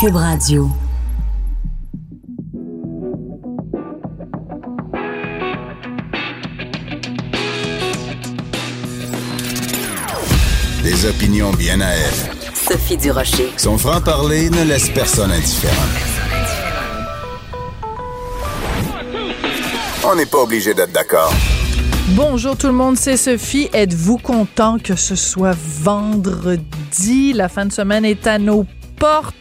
Cube Radio. Des opinions bien à elle. Sophie Durocher. Son franc-parler ne laisse personne indifférent. On n'est pas obligé d'être d'accord. Bonjour tout le monde, c'est Sophie. Êtes-vous content que ce soit vendredi? La fin de semaine est à nos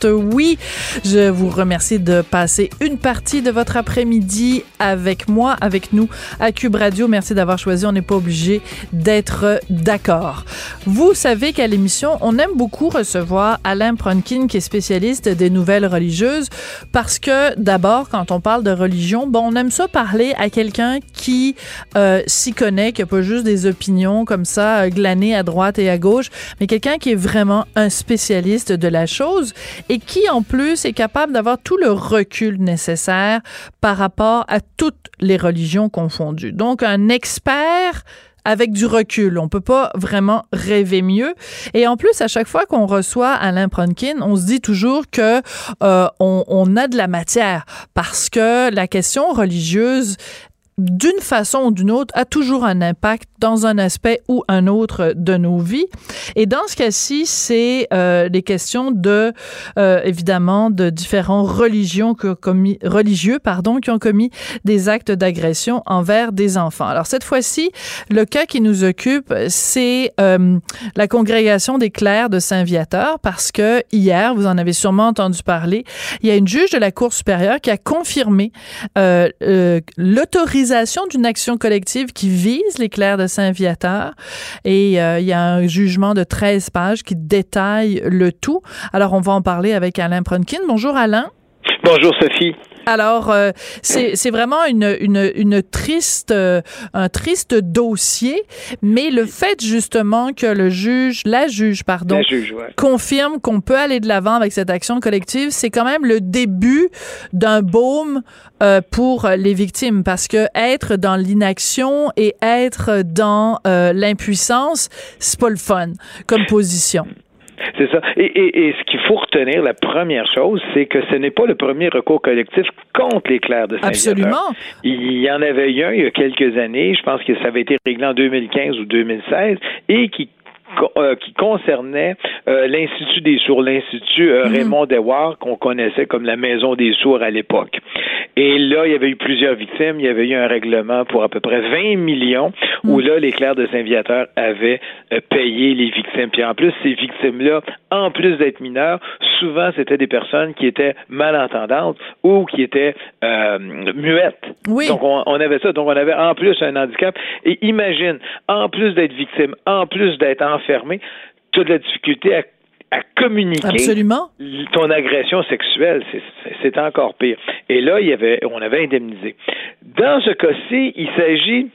Oui, je vous remercie de passer une partie de votre après-midi avec moi, avec nous à Cube Radio. Merci d'avoir choisi. On n'est pas obligé d'être d'accord. Vous savez qu'à l'émission, on aime beaucoup recevoir Alain Pronkin, qui est spécialiste des nouvelles religieuses, parce que d'abord, quand on parle de religion, bon, on aime ça parler à quelqu'un qui euh, s'y connaît, qui n'a pas juste des opinions comme ça euh, glanées à droite et à gauche, mais quelqu'un qui est vraiment un spécialiste de la chose et qui, en plus, est capable d'avoir tout le recul nécessaire par rapport à toutes les religions confondues. Donc, un expert avec du recul. On peut pas vraiment rêver mieux. Et en plus, à chaque fois qu'on reçoit Alain Pronkin, on se dit toujours que euh, on, on, a de la matière parce que la question religieuse d'une façon ou d'une autre, a toujours un impact dans un aspect ou un autre de nos vies. Et dans ce cas-ci, c'est euh, les questions de, euh, évidemment, de différents religions ont commis, religieux, pardon, qui ont commis des actes d'agression envers des enfants. Alors cette fois-ci, le cas qui nous occupe, c'est euh, la congrégation des clercs de Saint-Viateur, parce que hier, vous en avez sûrement entendu parler, il y a une juge de la Cour supérieure qui a confirmé euh, d'une action collective qui vise les clercs de Saint-Viateur. Et euh, il y a un jugement de 13 pages qui détaille le tout. Alors, on va en parler avec Alain Pronkin. Bonjour, Alain. Bonjour, Sophie. Alors, euh, c'est vraiment une, une, une triste, euh, un triste dossier, mais le fait justement que le juge, la juge, pardon, confirme qu'on peut aller de l'avant avec cette action collective, c'est quand même le début d'un baume euh, pour les victimes, parce que être dans l'inaction et être dans l'impuissance, c'est pas le fun comme position. C'est ça. Et, et, et ce qu'il faut retenir, la première chose, c'est que ce n'est pas le premier recours collectif contre les clercs de saint Absolument. Il y en avait eu un il y a quelques années, je pense que ça avait été réglé en 2015 ou 2016, et qui euh, qui concernait euh, l'Institut des sourds, l'Institut euh, mhm. Raymond Dewar, qu'on connaissait comme la Maison des sourds à l'époque. Et là, il y avait eu plusieurs victimes. Il y avait eu un règlement pour à peu près 20 millions où mhm. là, les clercs de Saint-Viateur avaient payé les victimes. Puis en plus, ces victimes-là, en plus d'être mineurs, souvent, c'était des personnes qui étaient malentendantes ou qui étaient muettes. Oui. Donc, on, on, avait ça. Donc, on avait en plus un handicap. Et imagine, en plus d'être victime, en plus d'être enfermé, fermé, tu as de la difficulté à à communiquer Absolument. ton agression sexuelle, c'est encore pire. Et là, il y avait, on avait indemnisé. Dans ce cas-ci, il s'agit,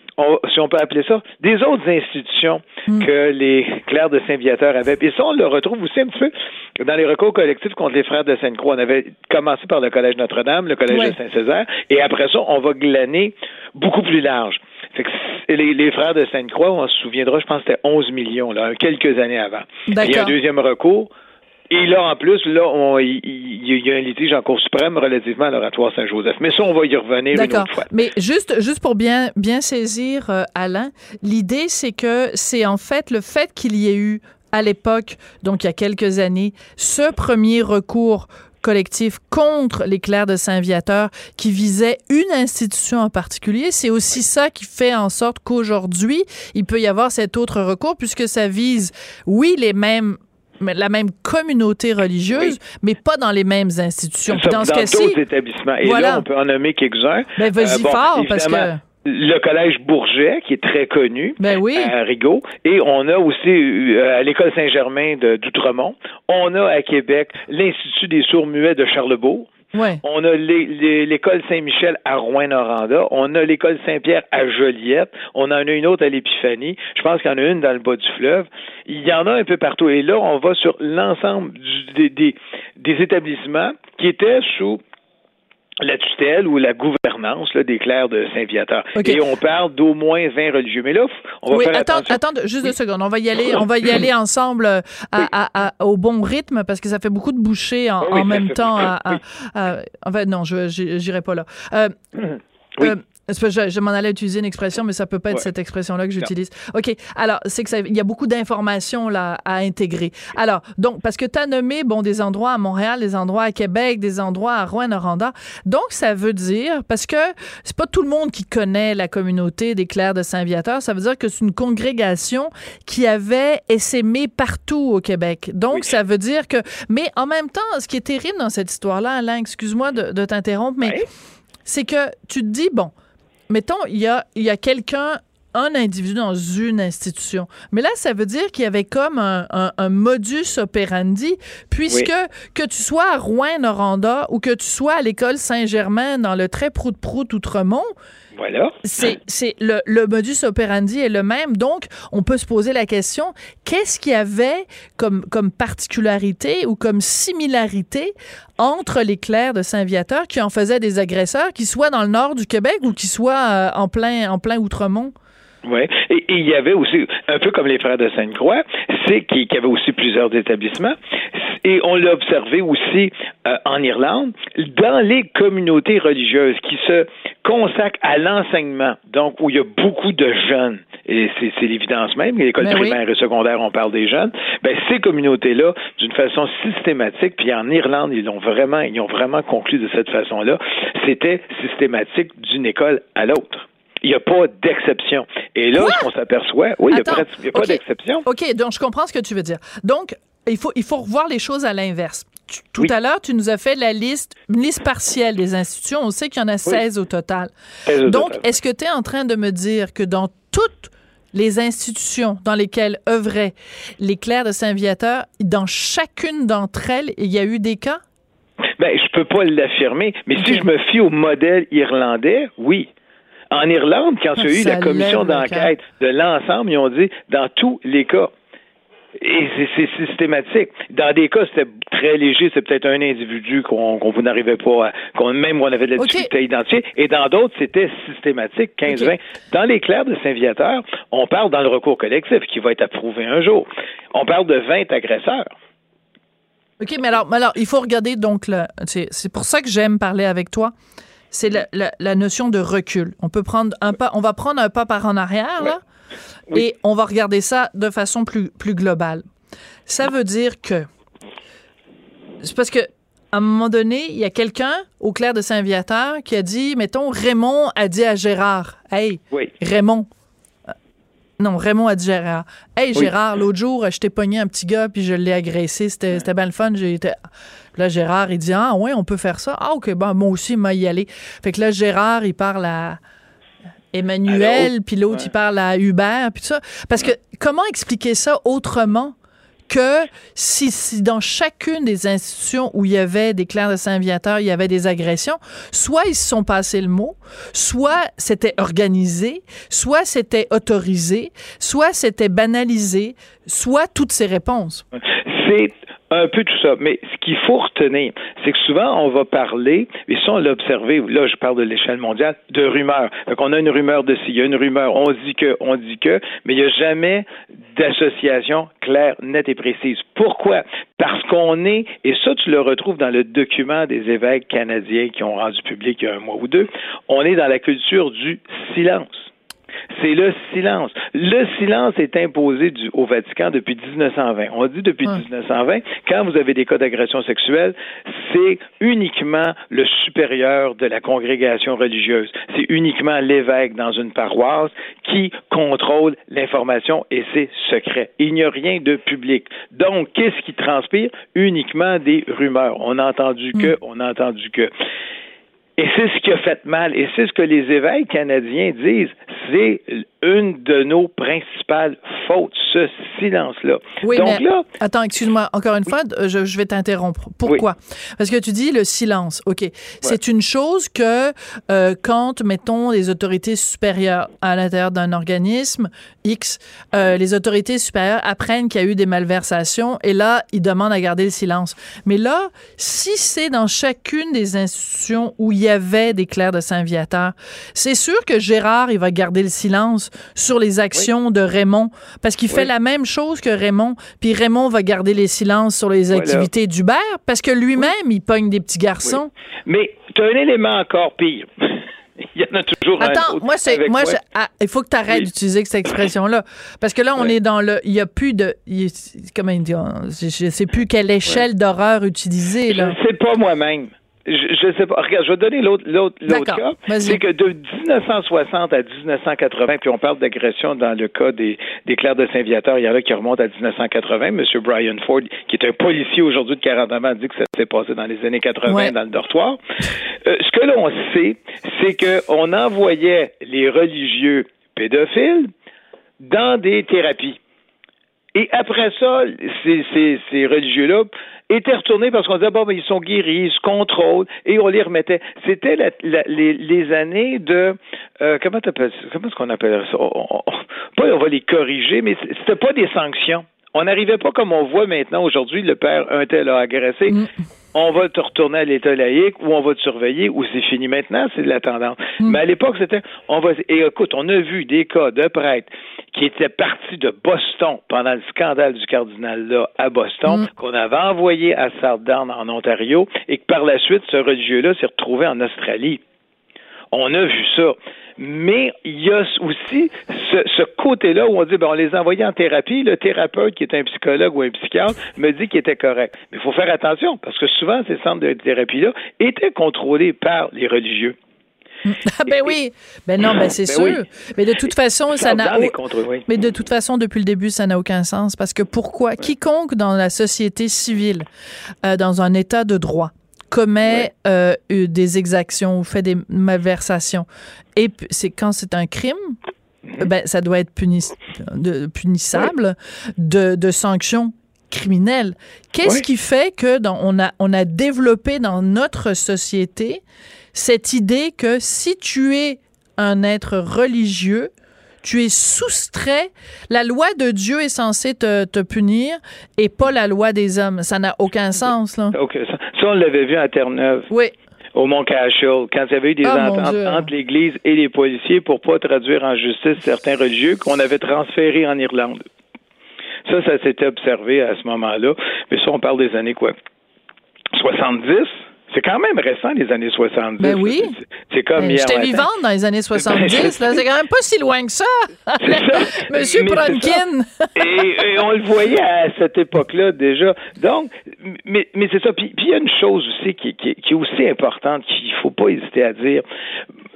si on peut appeler ça, des autres institutions hmm. que les clercs de Saint-Viateur avaient. Et ça, on le retrouve aussi un petit peu dans les recours collectifs contre les frères de Sainte-Croix. On avait commencé par le Collège Notre-Dame, le Collège de Saint-Césaire, et après ça, on va glaner beaucoup plus large. Fait que les, frères de Sainte-Croix, on se souviendra, je pense que c'était 11 millions, là, quelques années avant. Il y a un deuxième recours. Et là, en plus, là, il y, a un litige en Cour suprême relativement à l'oratoire Saint-Joseph. Mais ça, on va y revenir une autre fois. Mais juste, juste pour bien, bien saisir, euh, Alain, l'idée, c'est que c'est en fait le fait qu'il y ait eu à l'époque, donc il y a quelques années, ce premier recours collectif contre les clercs de Saint-Viateur qui visait une institution en particulier. C'est aussi ça qui fait en sorte qu'aujourd'hui, il peut y avoir cet autre recours puisque ça vise, oui, les mêmes la même communauté religieuse, mais pas dans les mêmes institutions. dans, dans d'autres établissements. Et là, on peut en nommer quelques-uns. Mais ben, vas-y euh, fort, parce que le collège Bourget, qui est très connu ben oui. à Rigaud, et on a aussi euh, à l'école Saint-Germain d'Outremont, on a à Québec l'Institut des sourds-muets de Charlebourg, Ouais. On a l'école Saint-Michel à Rouen-Noranda. On a l'école Saint-Pierre à Joliette. On en a une autre à l'Épiphanie. Je pense qu'il y en a une dans le bas du fleuve. Il y en a un peu partout. Et là, on va sur l'ensemble des, des, des établissements qui étaient sous la tutelle ou la gouvernance là, des clercs de Saint-Viateur. Et on parle d'au moins 20 religieux. Mais là, on va oui, faire attends, attention. attends juste deux secondes. On va y aller, on va y aller ensemble à, à, à, au bon rythme parce que ça fait beaucoup de bouchées en, oui, en même temps. oui. en fait, non, je j'irai pas là. Euh, oui. euh, je, je m'en allais utiliser une expression, mais ça peut pas être Ouais. cette expression-là que j'utilise. OK. Alors, c'est que ça, il y a beaucoup d'informations là à intégrer. Alors, donc, parce que tu as nommé, bon, des endroits à Montréal, des endroits à Québec, des endroits à Rouen-Noranda. Donc, ça veut dire, parce que c'est pas tout le monde qui connaît la communauté des clercs de Saint-Viateur, ça veut dire que c'est une congrégation qui avait essaimé partout au Québec. Donc, Oui. ça veut dire que, mais en même temps, ce qui est terrible dans cette histoire-là, Alain, excuse-moi de, de t'interrompre, mais c'est que tu te dis, bon, mettons, il y a, il y a quelqu'un, un individu dans une institution. Mais là, ça veut dire qu'il y avait comme un, un- un modus operandi, puisque que tu sois à Rouen-Noranda ou que tu sois à l'école Saint-Germain dans le très prout-prout Outremont, C'est, le, modus operandi est le même. Donc, on peut se poser la question qu'est-ce qu'il y avait comme, particularité ou comme similarité entre les clercs de Saint-Viateur qui en faisaient des agresseurs, qui soient dans le nord du Québec ou qui soient euh, en plein Outremont? Oui. Et, il y avait aussi, un peu comme les frères de Sainte-Croix, c'est qu'il y avait aussi plusieurs établissements. Et on l'a observé aussi euh, en Irlande, dans les communautés religieuses qui se consacrent à l'enseignement, donc où il y a beaucoup de jeunes, et c'est l'évidence même, l'école Ben oui. primaire et secondaire, on parle des jeunes, ben ces communautés-là, d'une façon systématique, puis en Irlande, ils l'ont vraiment, ils ont vraiment conclu de cette façon-là, c'était systématique d'une école à l'autre. Il n'y a pas d'exception. Et là, Quoi? ce qu'on s'aperçoit, oui, il n'y a, pas OK. d'exception. OK, donc je comprends ce que tu veux dire. Donc, il faut, il faut revoir les choses à l'inverse. Tout Oui. à l'heure, tu nous as fait la liste, une liste partielle des institutions. On sait qu'il y en a 16 au total. 16 au Donc, est-ce que tu es en train de me dire que dans toutes les institutions dans lesquelles œuvraient les clercs de Saint-Viateur, dans chacune d'entre elles, il y a eu des cas? Ben, je peux pas l'affirmer, mais si je me fie au modèle irlandais, oui. En Irlande, quand il y a eu la commission d'enquête de l'ensemble, ils ont dit dans tous les cas. Et c'est- systématique. Dans des cas, c'était très léger, c'est peut-être un individu qu'on vous n'arrivait pas à, qu'on même on avait de la difficulté à identifier. Et dans d'autres, c'était systématique, 15-20. OK. Dans les clercs de Saint-Viateur, on parle dans le recours collectif qui va être approuvé un jour. On parle de 20 agresseurs. OK, mais alors, mais alors il faut regarder donc, c'est pour ça que j'aime parler avec toi. C'est la, la- la notion de recul. On peut prendre un pas, on va prendre un pas par en arrière, là, Oui. et on va regarder ça de façon plus, plus globale. Ça veut dire que, c'est parce que, à un moment donné, il y a quelqu'un au clair de Saint-Viateur qui a dit, mettons, Raymond a dit à Gérard, hey, Oui. Raymond. Non, Raymond a dit Gérard. Hey, Oui. Gérard, l'autre jour, je t'ai pogné un petit gars, puis je l'ai agressé. C'était c'était bien le fun. Été... Là, Gérard, il dit Ah, ouais, on peut faire ça. Ah, OK, bon, moi aussi, m'a y aller. Fait que là, Gérard, il parle à Emmanuel, puis l'autre, Ouais. il parle à Hubert, puis tout ça. Parce que comment expliquer ça autrement? Que si, si dans chacune des institutions où il y avait des clercs de Saint-Viateur, il y avait des agressions, soit ils se sont passés le mot, soit c'était organisé, soit c'était autorisé, soit c'était banalisé, soit toutes ces réponses. Un peu tout ça. Mais ce qu'il faut retenir, c'est que souvent, on va parler, et ça, on l'a observé, là, je parle de l'échelle mondiale, de rumeurs. Donc, on a une rumeur de ci, il y a une rumeur, on dit que, on dit que, mais il n'y a jamais d'association claire, nette et précise. Pourquoi? Parce qu'on est, et ça, tu le retrouves dans le document des évêques canadiens qui ont rendu public il y a un mois ou deux, on est dans la culture du silence. C'est le silence. Le silence est imposé du, au Vatican depuis 1920. On dit depuis Ouais. 1920, quand vous avez des cas d'agression sexuelle, c'est uniquement le supérieur de la congrégation religieuse. C'est uniquement l'évêque dans une paroisse qui contrôle l'information et c'est secret. Il n'y a rien de public. Donc, qu'est-ce qui transpire? Uniquement des rumeurs. On a entendu que, on a entendu que. Et c'est ce qui a fait mal. Et c'est ce que les évêques canadiens disent. C'est une de nos principales fautes, ce silence-là. Oui, Donc mais là, attends, excuse-moi, encore une fois, je, vais t'interrompre. Pourquoi? Parce que tu dis le silence. Ok, c'est une chose que euh, quand mettons les autorités supérieures à l'intérieur d'un organisme X, euh, les autorités supérieures apprennent qu'il y a eu des malversations et là ils demandent à garder le silence. Mais là, si c'est dans chacune des institutions où il y avait des clercs de Saint-Viateur, c'est sûr que Gérard il va garder le silence sur les actions de Raymond parce qu'il fait la même chose que Raymond. Puis Raymond va garder les silences sur les activités d'Hubert parce que lui-même, il pogne des petits garçons. Mais tu as un élément encore pire. il y en a toujours Attends, moi, c'est, moi, ah, il faut que tu arrêtes d'utiliser cette expression-là. Parce que là, on est dans le. Il n'y a plus de. comment dire? Je ne sais plus quelle échelle d'horreur utiliser. Là. Je ne sais pas moi-même. Je ne sais pas. Regarde, je vais donner l'autre l'autre cas. C'est que de 1960 à 1980, puis on parle d'agression dans le cas des, des clercs de Saint-Viateur, il y en a qui remontent à 1980. M. Brian Ford, qui est un policier aujourd'hui de 40 ans, a dit que ça s'est passé dans les années 80 dans le dortoir. Euh, ce que l'on sait, c'est qu'on envoyait les religieux pédophiles dans des thérapies. Et après ça, ces, ces, ces religieux-là étaient retournés parce qu'on disait, bon, ils sont guéris, ils se contrôlent, et on les remettait. C'était les, les, années de, euh, comment comment est-ce qu'on appelle ça? On, pas on va les corriger, mais c'était pas des sanctions. On n'arrivait pas comme on voit maintenant aujourd'hui, le père un tel a agressé. Mm. On va te retourner à l'état laïque ou on va te surveiller ou c'est fini maintenant, c'est de la tendance. Mm. Mais à l'époque, c'était on va et écoute, on a vu des cas de prêtres qui étaient partis de Boston pendant le scandale du cardinal là à Boston, mm. qu'on avait envoyé à Southdown en Ontario et que par la suite, ce religieux-là s'est retrouvé en Australie. On a vu ça. Mais il y a aussi ce, côté-là où on dit, ben, on les a envoyés en thérapie. Le thérapeute, qui est un psychologue ou un psychiatre, me dit qu'il était correct. Mais il faut faire attention, parce que souvent, ces centres de thérapie-là étaient contrôlés par les religieux. Ah ben oui, ben non, ben c'est ben sûr. Mais de toute façon, ça n'a. Mais de toute façon, depuis le début, ça n'a aucun sens parce que pourquoi? Quiconque dans la société civile, euh, dans un État de droit, commet euh, des exactions ou fait des malversations. Et c'est quand c'est un crime, mhm. ben, ça doit être de, punissable de, de, sanctions criminelles. Qu'est-ce qui fait que dans, on, a, on a développé dans notre société cette idée que si tu es un être religieux, tu es soustrait. La loi de Dieu est censée te, te punir et pas la loi des hommes. Ça n'a aucun sens, là. Ça, on l'avait vu à Terre-Neuve. Oui. Au Mont Cashel, quand il y avait eu des ah, ententes entre l'Église et les policiers pour pas traduire en justice certains religieux qu'on avait transférés en Irlande. Ça, ça s'était observé à ce moment-là. Mais ça, on parle des années quoi? 70? C'est quand même récent, les années 70. Ben oui. C'est comme ben, hier. J'étais vivante dans les années 70. là, c'est quand même pas si loin que ça. Monsieur Bronkin. et, on le voyait à cette époque-là déjà. Donc, mais, mais c'est ça. Puis il y a une chose aussi qui, qui, qui est aussi importante qu'il faut pas hésiter à dire.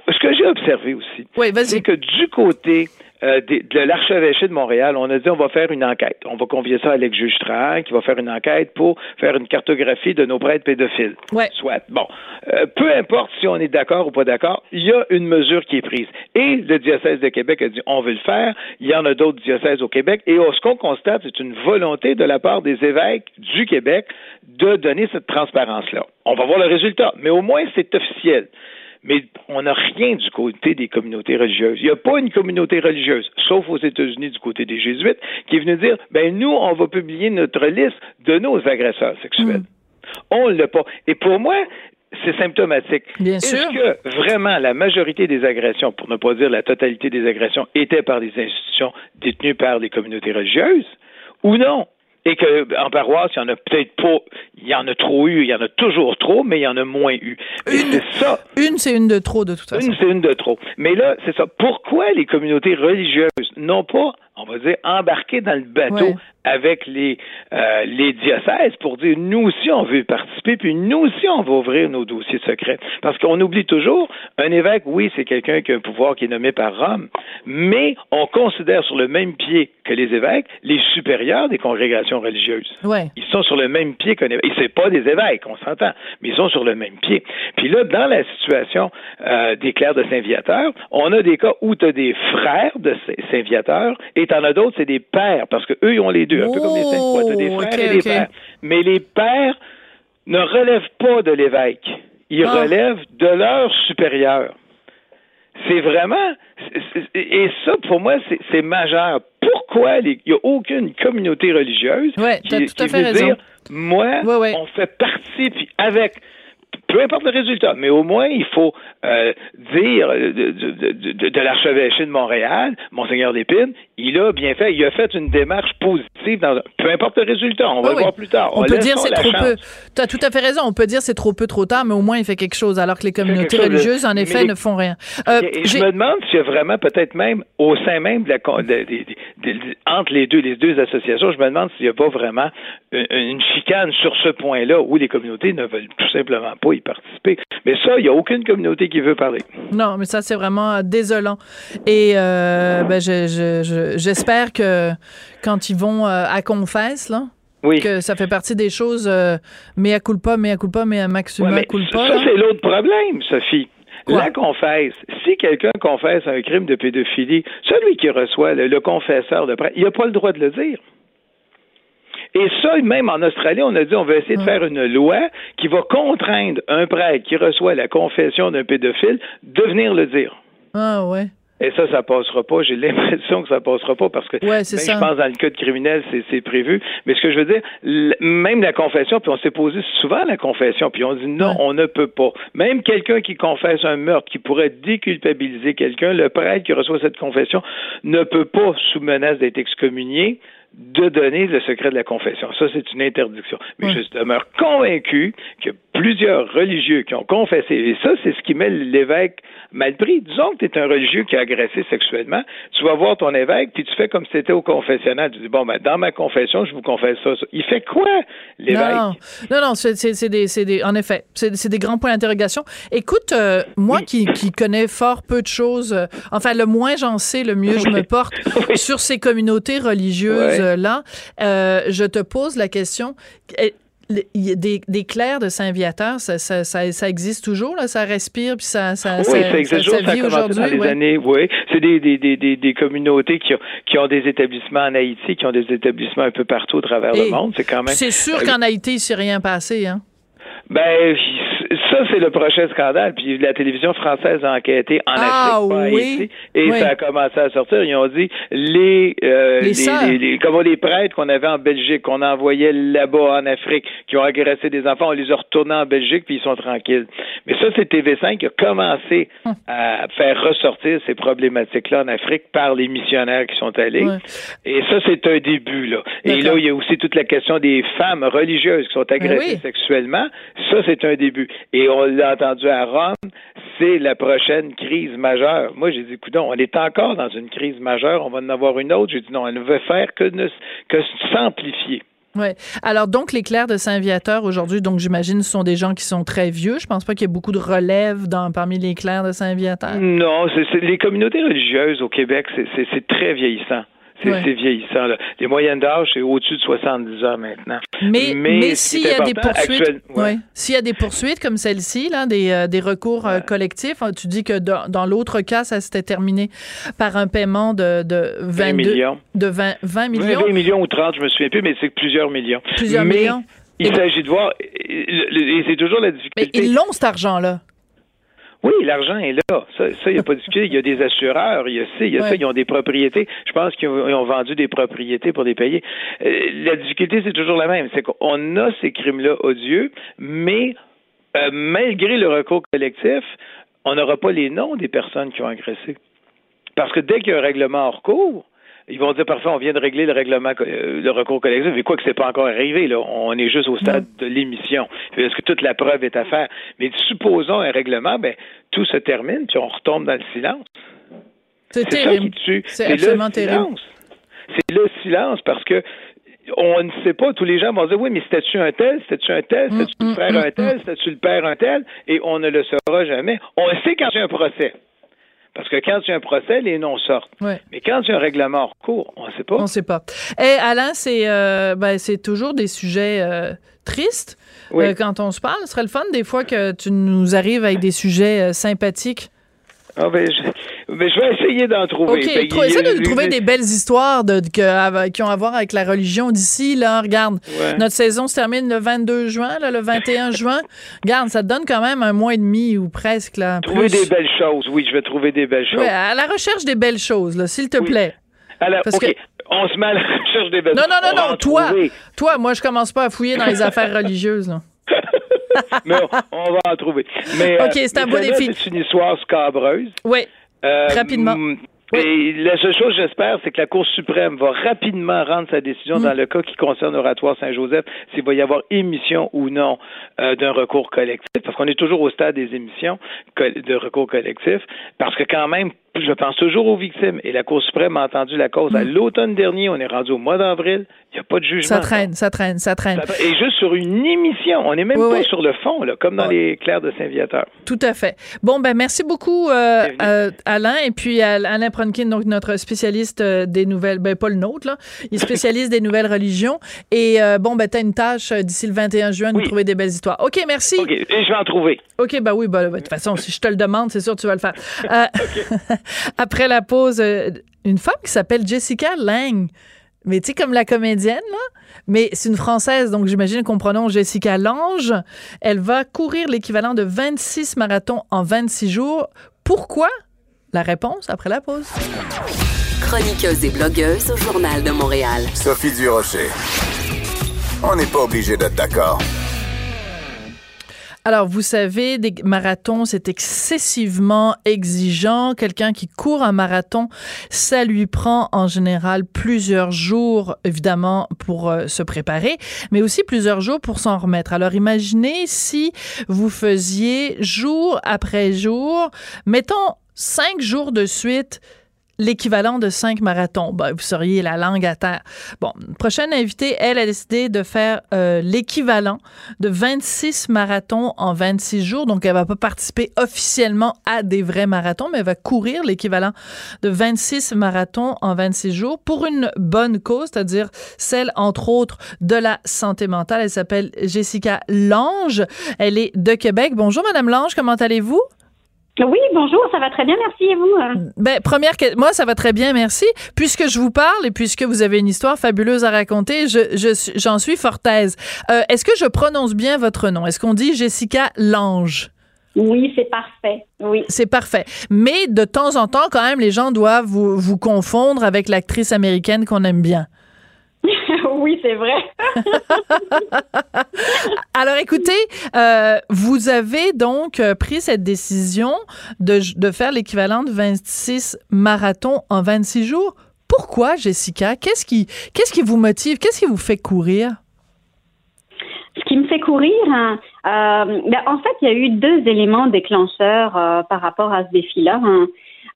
Ce que j'ai observé aussi, oui, c'est que du côté euh, de, l'archevêché de Montréal, on a dit on va faire une enquête. On va convier ça à l'ex-juge qui va faire une enquête pour faire une cartographie de nos prêtres pédophiles. Ouais. Soit. Bon. Euh, peu importe si on est d'accord ou pas d'accord, il y a une mesure qui est prise. Et le diocèse de Québec a dit on veut le faire. Il y en a d'autres diocèses au Québec. Et ce qu'on constate, c'est une volonté de la part des évêques du Québec de donner cette transparence-là. On va voir le résultat, mais au moins c'est officiel mais on n'a rien du côté des communautés religieuses. Il n'y a pas une communauté religieuse, sauf aux États-Unis du côté des jésuites, qui est venu dire, ben nous, on va publier notre liste de nos agresseurs sexuels. Mm. On ne l'a pas. Et pour moi, c'est symptomatique. Est-ce que vraiment la majorité des agressions, pour ne pas dire la totalité des agressions, étaient par des institutions détenues par des communautés religieuses ou non? Et qu'en paroisse, il y en a peut-être pas, il y en a trop eu, il y en a toujours trop, mais il y en a moins eu. Une, ça. Une, c'est une de trop, de toute façon. Une, c'est une de trop. Mais là, c'est ça. Pourquoi les communautés religieuses n'ont pas on va dire, embarquer dans le bateau avec les, euh, les diocèses pour dire nous aussi on veut participer, puis nous aussi on va ouvrir nos dossiers secrets. Parce qu'on oublie toujours, un évêque, oui, c'est quelqu'un qui a un pouvoir qui est nommé par Rome, mais on considère sur le même pied que les évêques les supérieurs des congrégations religieuses. Ils sont sur le même pied qu'un évêque. Et c'est pas des évêques, on s'entend, mais ils sont sur le même pied. Puis là, dans la situation euh, des clercs de Saint-Viateur, on a des cas où tu as des frères de Saint-Viateur et t'en as d'autres, c'est des pères, parce qu'eux, ils ont les deux un peu comme les saintes croix. des oh, frères et des pères. Mais les pères ne relèvent pas de l'évêque. Ils ah. relèvent de leur supérieur. C'est vraiment. Et ça, pour moi, c'est majeur. Pourquoi il n'y a aucune communauté religieuse qui, qui veut dire moi, on fait partie, puis avec peu importe le résultat, mais au moins, il faut euh, dire de, de, de, de l'archevêché de Montréal, Monseigneur Lépine, il a bien fait, il a fait une démarche positive, dans, peu importe le résultat, on va le voir plus tard. On, peut dire c'est trop peu. Tu as tout à fait raison, on peut dire c'est trop peu, trop tard, mais au moins il fait quelque chose, alors que les communautés religieuses, en effet, ne font rien. Euh, je me demande s'il y a vraiment, peut-être même, au sein même de la, entre les deux, les deux associations, je me demande s'il n'y a pas vraiment une, une chicane sur ce point-là où les communautés ne veulent tout simplement pas y participer. Mais ça, il n'y a aucune communauté qui veut parler. Non, mais ça, c'est vraiment euh, désolant. Et euh, ben, j'espère que quand ils vont euh, à Confesse, là, que ça fait partie des choses mais à culpa, mais à culpa, mais à maximum ouais, culpa. Ça, c'est l'autre problème, Sophie. La confesse, si quelqu'un confesse un crime de pédophilie, celui qui reçoit le, le confesseur de prêtre, il n'a pas le droit de le dire. Et ça, même en Australie, on a dit on va essayer de faire une loi qui va contraindre un prêtre qui reçoit la confession d'un pédophile de venir le dire. Ah ouais. Et ça, ça passera pas. J'ai l'impression que ça passera pas parce que ouais, je pense dans le code criminel, c'est prévu. Mais ce que je veux dire, même la confession, puis on s'est posé souvent la confession, puis on dit non, on ne peut pas. Même quelqu'un qui confesse un meurtre, qui pourrait déculpabiliser quelqu'un, le prêtre qui reçoit cette confession ne peut pas, sous menace d'être excommunié, de donner le secret de la confession. Ça, c'est une interdiction. Mais je demeure convaincu que plusieurs religieux qui ont confessé, et ça, c'est ce qui met l'évêque mal pris. Disons que tu es un religieux qui a agressé sexuellement, tu vas voir ton évêque, puis tu fais comme si c'était au confessionnal. Tu dis, bon, ben, dans ma confession, je vous confesse ça. Il fait quoi, l'évêque? Non, non, non c'est des, des, en effet, c'est des grands points d'interrogation. Écoute, euh, moi qui, qui connais fort peu de choses, euh, enfin, le moins j'en sais, le mieux je me porte sur ces communautés religieuses-là, euh, je te pose la question des, des clercs de Saint-Viateur, ça, ça, ça, existe toujours, là, ça respire, puis ça, ça, oui, ça, existe toujours, ça vit aujourd'hui. les années, oui. C'est des, des, des, des, communautés qui ont, qui ont des établissements en Haïti, qui ont des établissements un peu partout au travers du monde. C'est quand même. C'est sûr qu'en Haïti, il ne s'est rien passé, hein? Ben, ça, c'est le prochain scandale. Puis la télévision française a enquêté en ah, Afrique, pas ici, et ça a commencé à sortir. Ils ont dit les, euh, les, les, comment les prêtres qu'on avait en Belgique, qu'on envoyait là-bas en Afrique, qui ont agressé des enfants, on les a retournés en Belgique, puis ils sont tranquilles. Mais ça, c'est TV5 qui a commencé hum. à faire ressortir ces problématiques-là en Afrique par les missionnaires qui sont allés. Et ça, c'est un début, là. Et là, il y a aussi toute la question des femmes religieuses qui sont ben agressées sexuellement. Ça, c'est un début. Et on l'a entendu à Rome, c'est la prochaine crise majeure. Moi, j'ai dit, écoute, on est encore dans une crise majeure, on va en avoir une autre. J'ai dit, non, elle ne veut faire que, que s'amplifier. Oui. Alors, donc, les clercs de Saint-Viateur aujourd'hui, donc, j'imagine, ce sont des gens qui sont très vieux. Je pense pas qu'il y ait beaucoup de relève dans, parmi les clercs de Saint-Viateur. Non, c'est les communautés religieuses au Québec, c'est très vieillissant. C'est vieillissant. Les moyennes d'âge, c'est au-dessus de 70 ans maintenant. Mais, mais, s'il y a des poursuites, s'il y a des poursuites comme celle-ci, là, des, euh, des recours euh, collectifs, hein, tu dis que dans, dans l'autre cas, ça s'était terminé par un paiement de, de 22, millions. De 20, 20 millions. 20 millions ou 30, je me souviens plus, mais c'est plusieurs millions. Plusieurs millions. Il s'agit de voir, et c'est toujours la difficulté. Mais ils l'ont, cet argent-là. Oui, l'argent est là. Ça, il n'y a pas de difficulté. Il y a des assureurs, il y a ça, il y a ça, ils ont des propriétés. Je pense qu'ils ont, vendu des propriétés pour les payer. Euh, la difficulté, c'est toujours la même. C'est qu'on a ces crimes-là odieux, mais euh, malgré le recours collectif, on n'aura pas les noms des personnes qui ont agressé. Parce que dès qu'il y a un règlement hors cours, ils vont dire parfois on vient de régler le règlement, euh, le recours collectif, mais quoi que c'est pas encore arrivé, là, on est juste au stade de l'émission. Est-ce que toute la preuve est à faire? Mais supposons un règlement, ben tout se termine, puis on retombe dans le silence. C'est tue. C'est absolument terrible. c'est le silence parce que on ne sait pas, tous les gens vont dire oui, mais c'était-tu un tel, c'était-tu un tel, c'était-tu le frère un tel, c'était-tu le père un tel, et on ne le saura jamais. On le sait quand a un procès. Parce que quand il y a un procès, les noms sortent. Mais quand il y a un règlement en cours, on ne sait pas. On ne sait pas. Et eh, Alain, c'est euh, ben, toujours des sujets euh, tristes euh, quand on se parle. Ce serait le fun des fois que tu nous arrives avec des sujets sympathiques. Ah ben, je, ben, je vais essayer d'en trouver. OK, ben, essaie de trouver des belles histoires de, qui ont à voir avec la religion d'ici. Là, regarde, notre saison se termine le 22 juin, là, le 21 juin. Regarde, ça te donne quand même un mois et demi ou presque. Là, trouver des belles choses, oui, je vais trouver des belles choses. Oui, à la recherche des belles choses, s'il te plaît. Alors, OK. On se met à la recherche des belles choses. Non, non, non, non, toi, toi, moi, je commence pas à fouiller dans les affaires religieuses. Là. mais on, va en trouver. Mais, OK, c'est un beau défi. C'est une histoire scabreuse. Oui. Euh, Rapidement. Et la seule chose, j'espère, c'est que la Cour suprême va rapidement rendre sa décision dans mm. le cas qui concerne l'oratoire Saint-Joseph, s'il va y avoir émission ou non euh, d'un recours collectif, parce qu'on est toujours au stade des émissions de recours collectif, parce que quand même, je pense toujours aux victimes. Et la Cour suprême a entendu la cause à mm. l'automne dernier. On est rendu au mois d'avril. Il n'y a pas de jugement. Ça traîne, ça traîne, ça traîne. Et juste sur une émission. On n'est même pas sur le fond, là, comme dans les clercs de Saint-Viateur. Tout à fait. Bon, ben merci beaucoup, euh, euh, Alain. Et puis Alain Pronkin, donc notre spécialiste euh, des nouvelles, ben pas le nôtre, là. Il est spécialiste des nouvelles religions. Et bon, ben t'as une tâche d'ici le 21 juin de nous trouver des belles histoires. OK, merci. OK, et je vais en trouver. OK, ben oui, ben, de toute façon, si je te le demande, c'est sûr que tu vas le faire. Après la pause, euh, une femme qui s'appelle Jessica Lang. Mais tu sais, comme la comédienne, là. Mais c'est une Française, donc j'imagine qu'on prononce Jessica Lange. Elle va courir l'équivalent de 26 marathons en 26 jours. Pourquoi? La réponse après la pause. Chroniqueuse et blogueuse au Journal de Montréal. Sophie Durocher. On n'est pas obligé d'être d'accord. Alors, vous savez, des marathons, c'est excessivement exigeant. Quelqu'un qui court un marathon, ça lui prend en général plusieurs jours, évidemment, pour euh, se préparer, mais aussi plusieurs jours pour s'en remettre. Alors, imaginez si vous faisiez jour après jour, mettons cinq jours de suite, l'équivalent de cinq marathons. Ben, vous seriez la langue à terre. Bon, prochaine invitée, elle a décidé de faire euh, l'équivalent de 26 marathons en 26 jours. Donc, elle va pas participer officiellement à des vrais marathons, mais elle va courir l'équivalent de 26 marathons en 26 jours pour une bonne cause, c'est-à-dire celle, entre autres, de la santé mentale. Elle s'appelle Jessica Lange. Elle est de Québec. Bonjour, Madame Lange. Comment allez-vous? Oui, bonjour, ça va très bien, merci et vous? Ben, première, moi, ça va très bien, merci. Puisque je vous parle et puisque vous avez une histoire fabuleuse à raconter, je, j'en suis fort aise. Euh, est-ce que je prononce bien votre nom? Est-ce qu'on dit Jessica Lange? Oui, c'est parfait. Oui. C'est parfait. Mais de temps en temps, quand même, les gens doivent vous, vous confondre avec l'actrice américaine qu'on aime bien. oui, c'est vrai. Alors, écoutez, euh, vous avez donc euh, pris cette décision de, de faire l'équivalent de 26 marathons en 26 jours. Pourquoi, Jessica? Qu'est-ce qui, qu'est-ce qui vous motive? Qu'est-ce qui vous fait courir? Ce qui me fait courir, hein, euh, ben, en fait, il y a eu deux éléments déclencheurs par rapport à ce défi-là. Hein.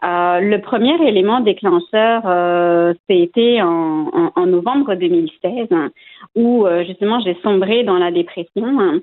Euh, le premier élément déclencheur, euh, c'était en, en, novembre 2016, où euh, justement j'ai sombré dans la dépression.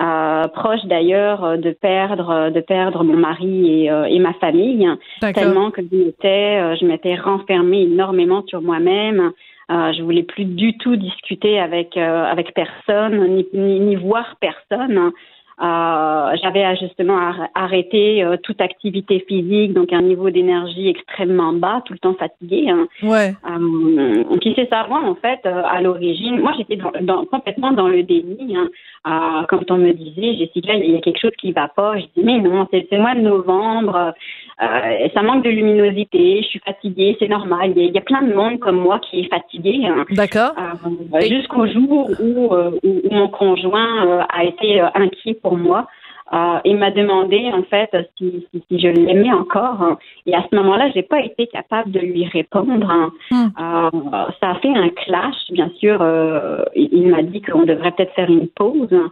Euh, proche d'ailleurs de perdre de perdre mon mari et, et ma famille tellement que je m'étais je m'étais renfermée énormément sur moi-même euh, je voulais plus du tout discuter avec avec personne ni, ni, ni voir personne euh, j'avais justement arrêté euh, toute activité physique, donc un niveau d'énergie extrêmement bas, tout le temps fatigué. Hein. Ouais. Euh, qui sait savoir en fait euh, à l'origine. Moi, j'étais dans, complètement dans le déni. Hein. Euh, quand on me disait, Jessica, il y a quelque chose qui va pas, je dis mais non, c'est le mois de novembre. Euh, ça manque de luminosité, je suis fatiguée, c'est normal. Il y, a, plein de monde comme moi qui est fatigué. Hein. D'accord. Euh, jusqu'au jour où, euh, où, mon conjoint a été inquiet pour moi. Euh, il m'a demandé en fait si, si, si je l'aimais encore. Hein. Et à ce moment-là, j'ai pas été capable de lui répondre. Hein. Hmm. Euh, ça a fait un clash, bien sûr. Euh, il, m'a dit qu'on devrait peut-être faire une pause. Euh,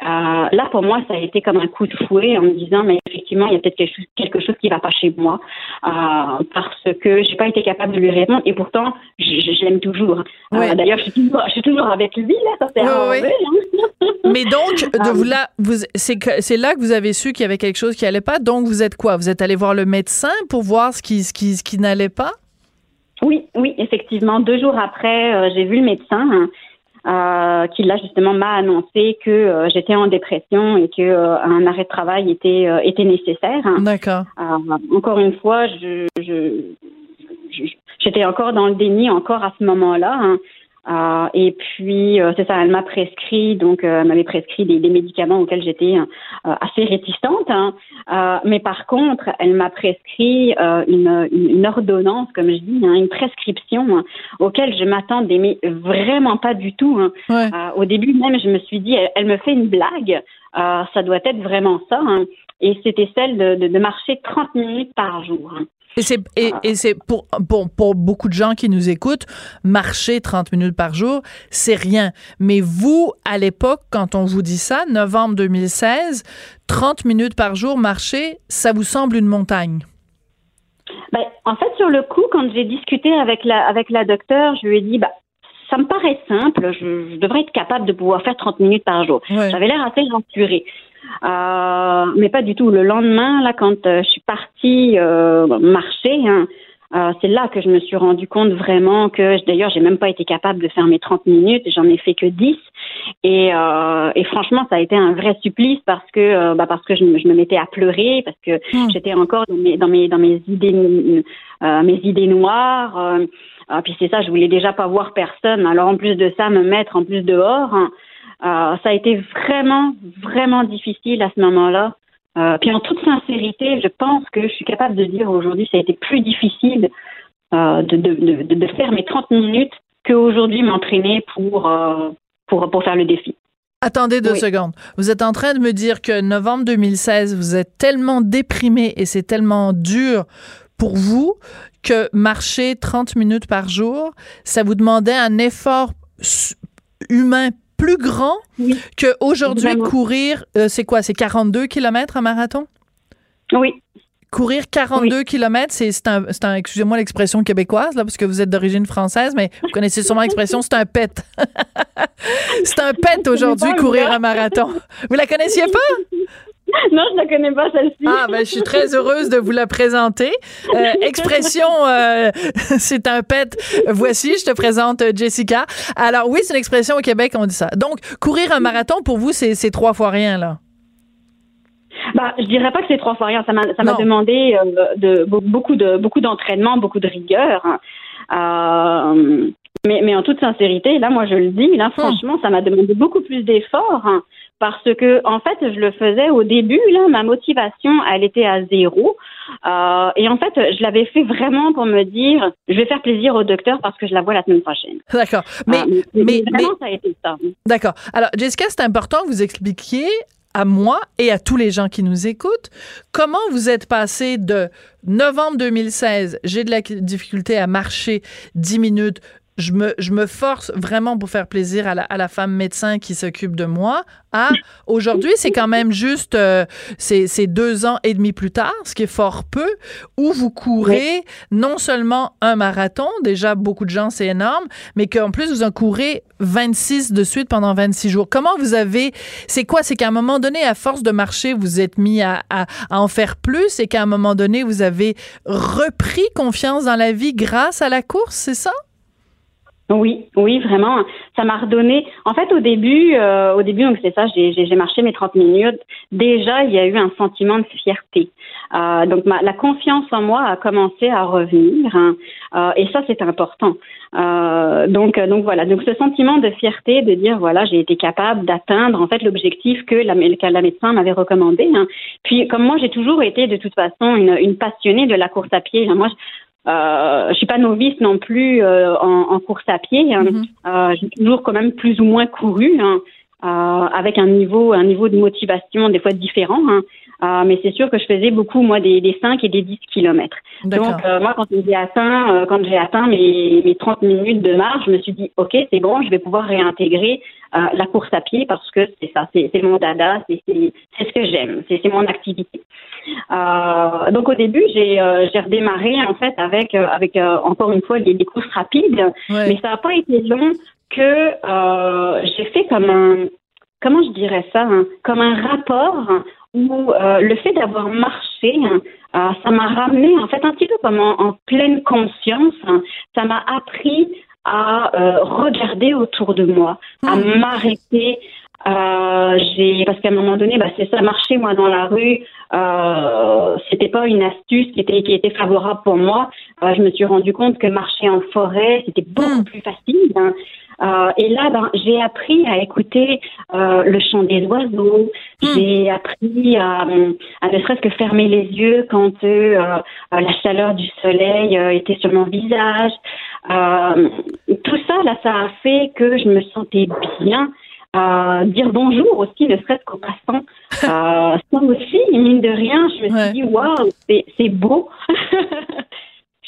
là, pour moi, ça a été comme un coup de fouet en me disant, mais effectivement, il y a peut-être quelque chose, quelque chose qui va pas chez moi parce que j'ai pas été capable de lui répondre. Et pourtant, je, l'aime toujours. D'ailleurs, je, suis toujours, avec lui là. Ça c'est hein. Mais donc, de vous là, vous, c'est c'est là que vous avez su qu'il y avait quelque chose qui allait pas. Donc, vous êtes quoi? Vous êtes allé voir le médecin pour voir ce qui, ce qui, ce qui n'allait pas? Oui, oui, effectivement. Deux jours après, j'ai vu le médecin. Hein, euh, qui là justement m'a annoncé que euh, j'étais en dépression et que euh, un arrêt de travail était euh, était nécessaire. D'accord. encore une fois, je, je j'étais encore dans le déni encore à ce moment-là. Hein. Euh, et puis, euh, c'est ça, elle m'a prescrit, donc euh, elle m'avait prescrit des, des, médicaments auxquels j'étais assez réticente. Hein. mais par contre, elle m'a prescrit une, une, ordonnance, comme je dis, hein, une prescription hein, auquel je m'attendais mais vraiment pas du tout. Hein. au début même, je me suis dit, elle, me fait une blague. ça doit être vraiment ça. Hein. Et c'était celle de, de, de, marcher 30 minutes par jour. Et c'est et, et c'est pour, pour pour beaucoup de gens qui nous écoutent, marcher 30 minutes par jour, c'est rien. Mais vous à l'époque quand on vous dit ça, novembre 2016, 30 minutes par jour marcher, ça vous semble une montagne? Ben, en fait sur le coup quand j'ai discuté avec la avec la docteure, je lui ai dit bah ça me paraît simple, je, devrais être capable de pouvoir faire 30 minutes par jour. J'avais l'air assez rassurée. Euh, mais pas du tout. Le lendemain, là, quand euh, je suis partie euh, marcher, hein, euh, c'est là que je me suis rendu compte vraiment que, d'ailleurs, j'ai même pas été capable de faire mes 30 minutes, j'en ai fait que 10. Et, euh, et franchement, ça a été un vrai supplice parce que, euh, bah parce que je, je, me mettais à pleurer, parce que hmm. j'étais encore dans mes, dans mes, dans mes idées, mes idées noires. puis c'est ça, je voulais déjà pas voir personne. Alors en plus de ça, me mettre en plus dehors. Hein, euh, ça a été vraiment, vraiment difficile à ce moment-là. Euh, puis en toute sincérité, je pense que je suis capable de dire aujourd'hui, ça a été plus difficile euh, de, de, de, de, faire mes 30 minutes qu'aujourd'hui m'entraîner pour, pour, pour faire le défi. Attendez deux secondes. Vous êtes en train de me dire que novembre 2016, vous êtes tellement déprimé et c'est tellement dur pour vous que marcher 30 minutes par jour, ça vous demandait un effort humain plus grand qu'aujourd'hui courir, euh, c'est quoi, c'est 42 km un marathon? Oui. Courir 42 km, c'est un, un excusez-moi l'expression québécoise, là, parce que vous êtes d'origine française, mais vous connaissez sûrement l'expression, c'est un pet. c'est un pet aujourd'hui, courir un marathon. Vous la connaissiez pas? Non, je ne la connais pas, celle-ci. Ah, ben, je suis très heureuse de vous la présenter. Euh, expression, euh, c'est un pet. Voici, je te présente euh, Jessica. Alors, oui, c'est une expression au Québec, on dit ça. Donc, courir un marathon, pour vous, c'est trois fois rien, là. Bah, je dirais pas que c'est trois fois rien. Ça m'a, ça m'a demandé de, beaucoup de beaucoup d'entraînement, beaucoup de rigueur. mais, mais en toute sincérité, là, moi, je le dis, là, hmm. franchement, ça m'a demandé beaucoup plus d'efforts parce que en fait je le faisais au début là ma motivation elle était à zéro. Euh, et en fait je l'avais fait vraiment pour me dire je vais faire plaisir au docteur parce que je la vois la semaine prochaine. D'accord. Mais, euh, mais, vraiment ça a été ça. D'accord. Alors Jessica c'est important que vous expliquiez à moi et à tous les gens qui nous écoutent, comment vous êtes passé de novembre 2016, j'ai de la difficulté à marcher 10 minutes, je me, force vraiment pour faire plaisir à la, femme médecin qui s'occupe de moi. Aujourd'hui, c'est quand même juste euh, c'est deux ans et demi plus tard, ce qui est fort peu, où vous courez non seulement un marathon, déjà beaucoup de gens c'est énorme, mais qu'en plus vous en courez 26 de suite pendant 26 jours. Comment vous avez c'est quoi? C'est qu'à un moment donné, à force de marcher, vous êtes mis à en faire plus et qu'à un moment donné, vous avez repris confiance dans la vie grâce à la course, c'est ça? Oui, oui, vraiment. Ça m'a redonné. En fait, au début, euh, au début, donc c'est ça, j'ai marché mes 30 minutes. Déjà, il y a eu un sentiment de fierté. Euh, donc, ma, la confiance en moi a commencé à revenir, hein. euh, et ça, c'est important. Euh, donc, donc voilà. Donc, ce sentiment de fierté, de dire voilà, j'ai été capable d'atteindre en fait l'objectif que la, la médecin m'avait recommandé. Hein. Puis, comme moi, j'ai toujours été de toute façon une, une passionnée de la course à pied. Hein. Euh, je suis pas novice non plus euh, en, en, course à pied. Hein. Mm-hmm. euh, j'ai toujours quand même plus ou moins couru. Hein. avec un niveau, un niveau de motivation des fois différent. Hein. Euh, mais c'est sûr que je faisais beaucoup, moi, des, des 5 et des 10 kilomètres. Donc, euh, moi, quand j'ai atteint, euh, quand j'ai atteint mes, mes 30 minutes de marche, je me suis dit, OK, c'est bon, je vais pouvoir réintégrer la course à pied parce que c'est ça, c'est mon dada, c'est ce que j'aime, c'est mon activité. donc, au début, j'ai redémarré, en fait, avec, avec encore une fois, des, des courses rapides. Mais ça n'a pas été long que j'ai fait comme un comment je dirais ça, hein, comme un rapport où euh, le fait d'avoir marché, hein, euh, ça m'a ramené en fait un petit peu comme en, pleine conscience. Hein. ça m'a appris à euh, regarder autour de moi, à hmm. m'arrêter. j'ai parce qu'à un moment donné, bah, c'est ça, marcher moi dans la rue, euh, c'était pas une astuce qui était qui était favorable pour moi. je me suis rendu compte que marcher en forêt, c'était beaucoup hmm. plus facile. Hein. Euh, et là, ben, j'ai appris à écouter euh, le chant des oiseaux. Hmm. J'ai appris à, à ne serait-ce que fermer les yeux quand euh, la chaleur du soleil était sur mon visage. tout ça, là, ça a fait que je me sentais bien. dire bonjour aussi, ne serait-ce qu'au passant. ça aussi, mine de rien, je me suis dit, waouh, c'est beau.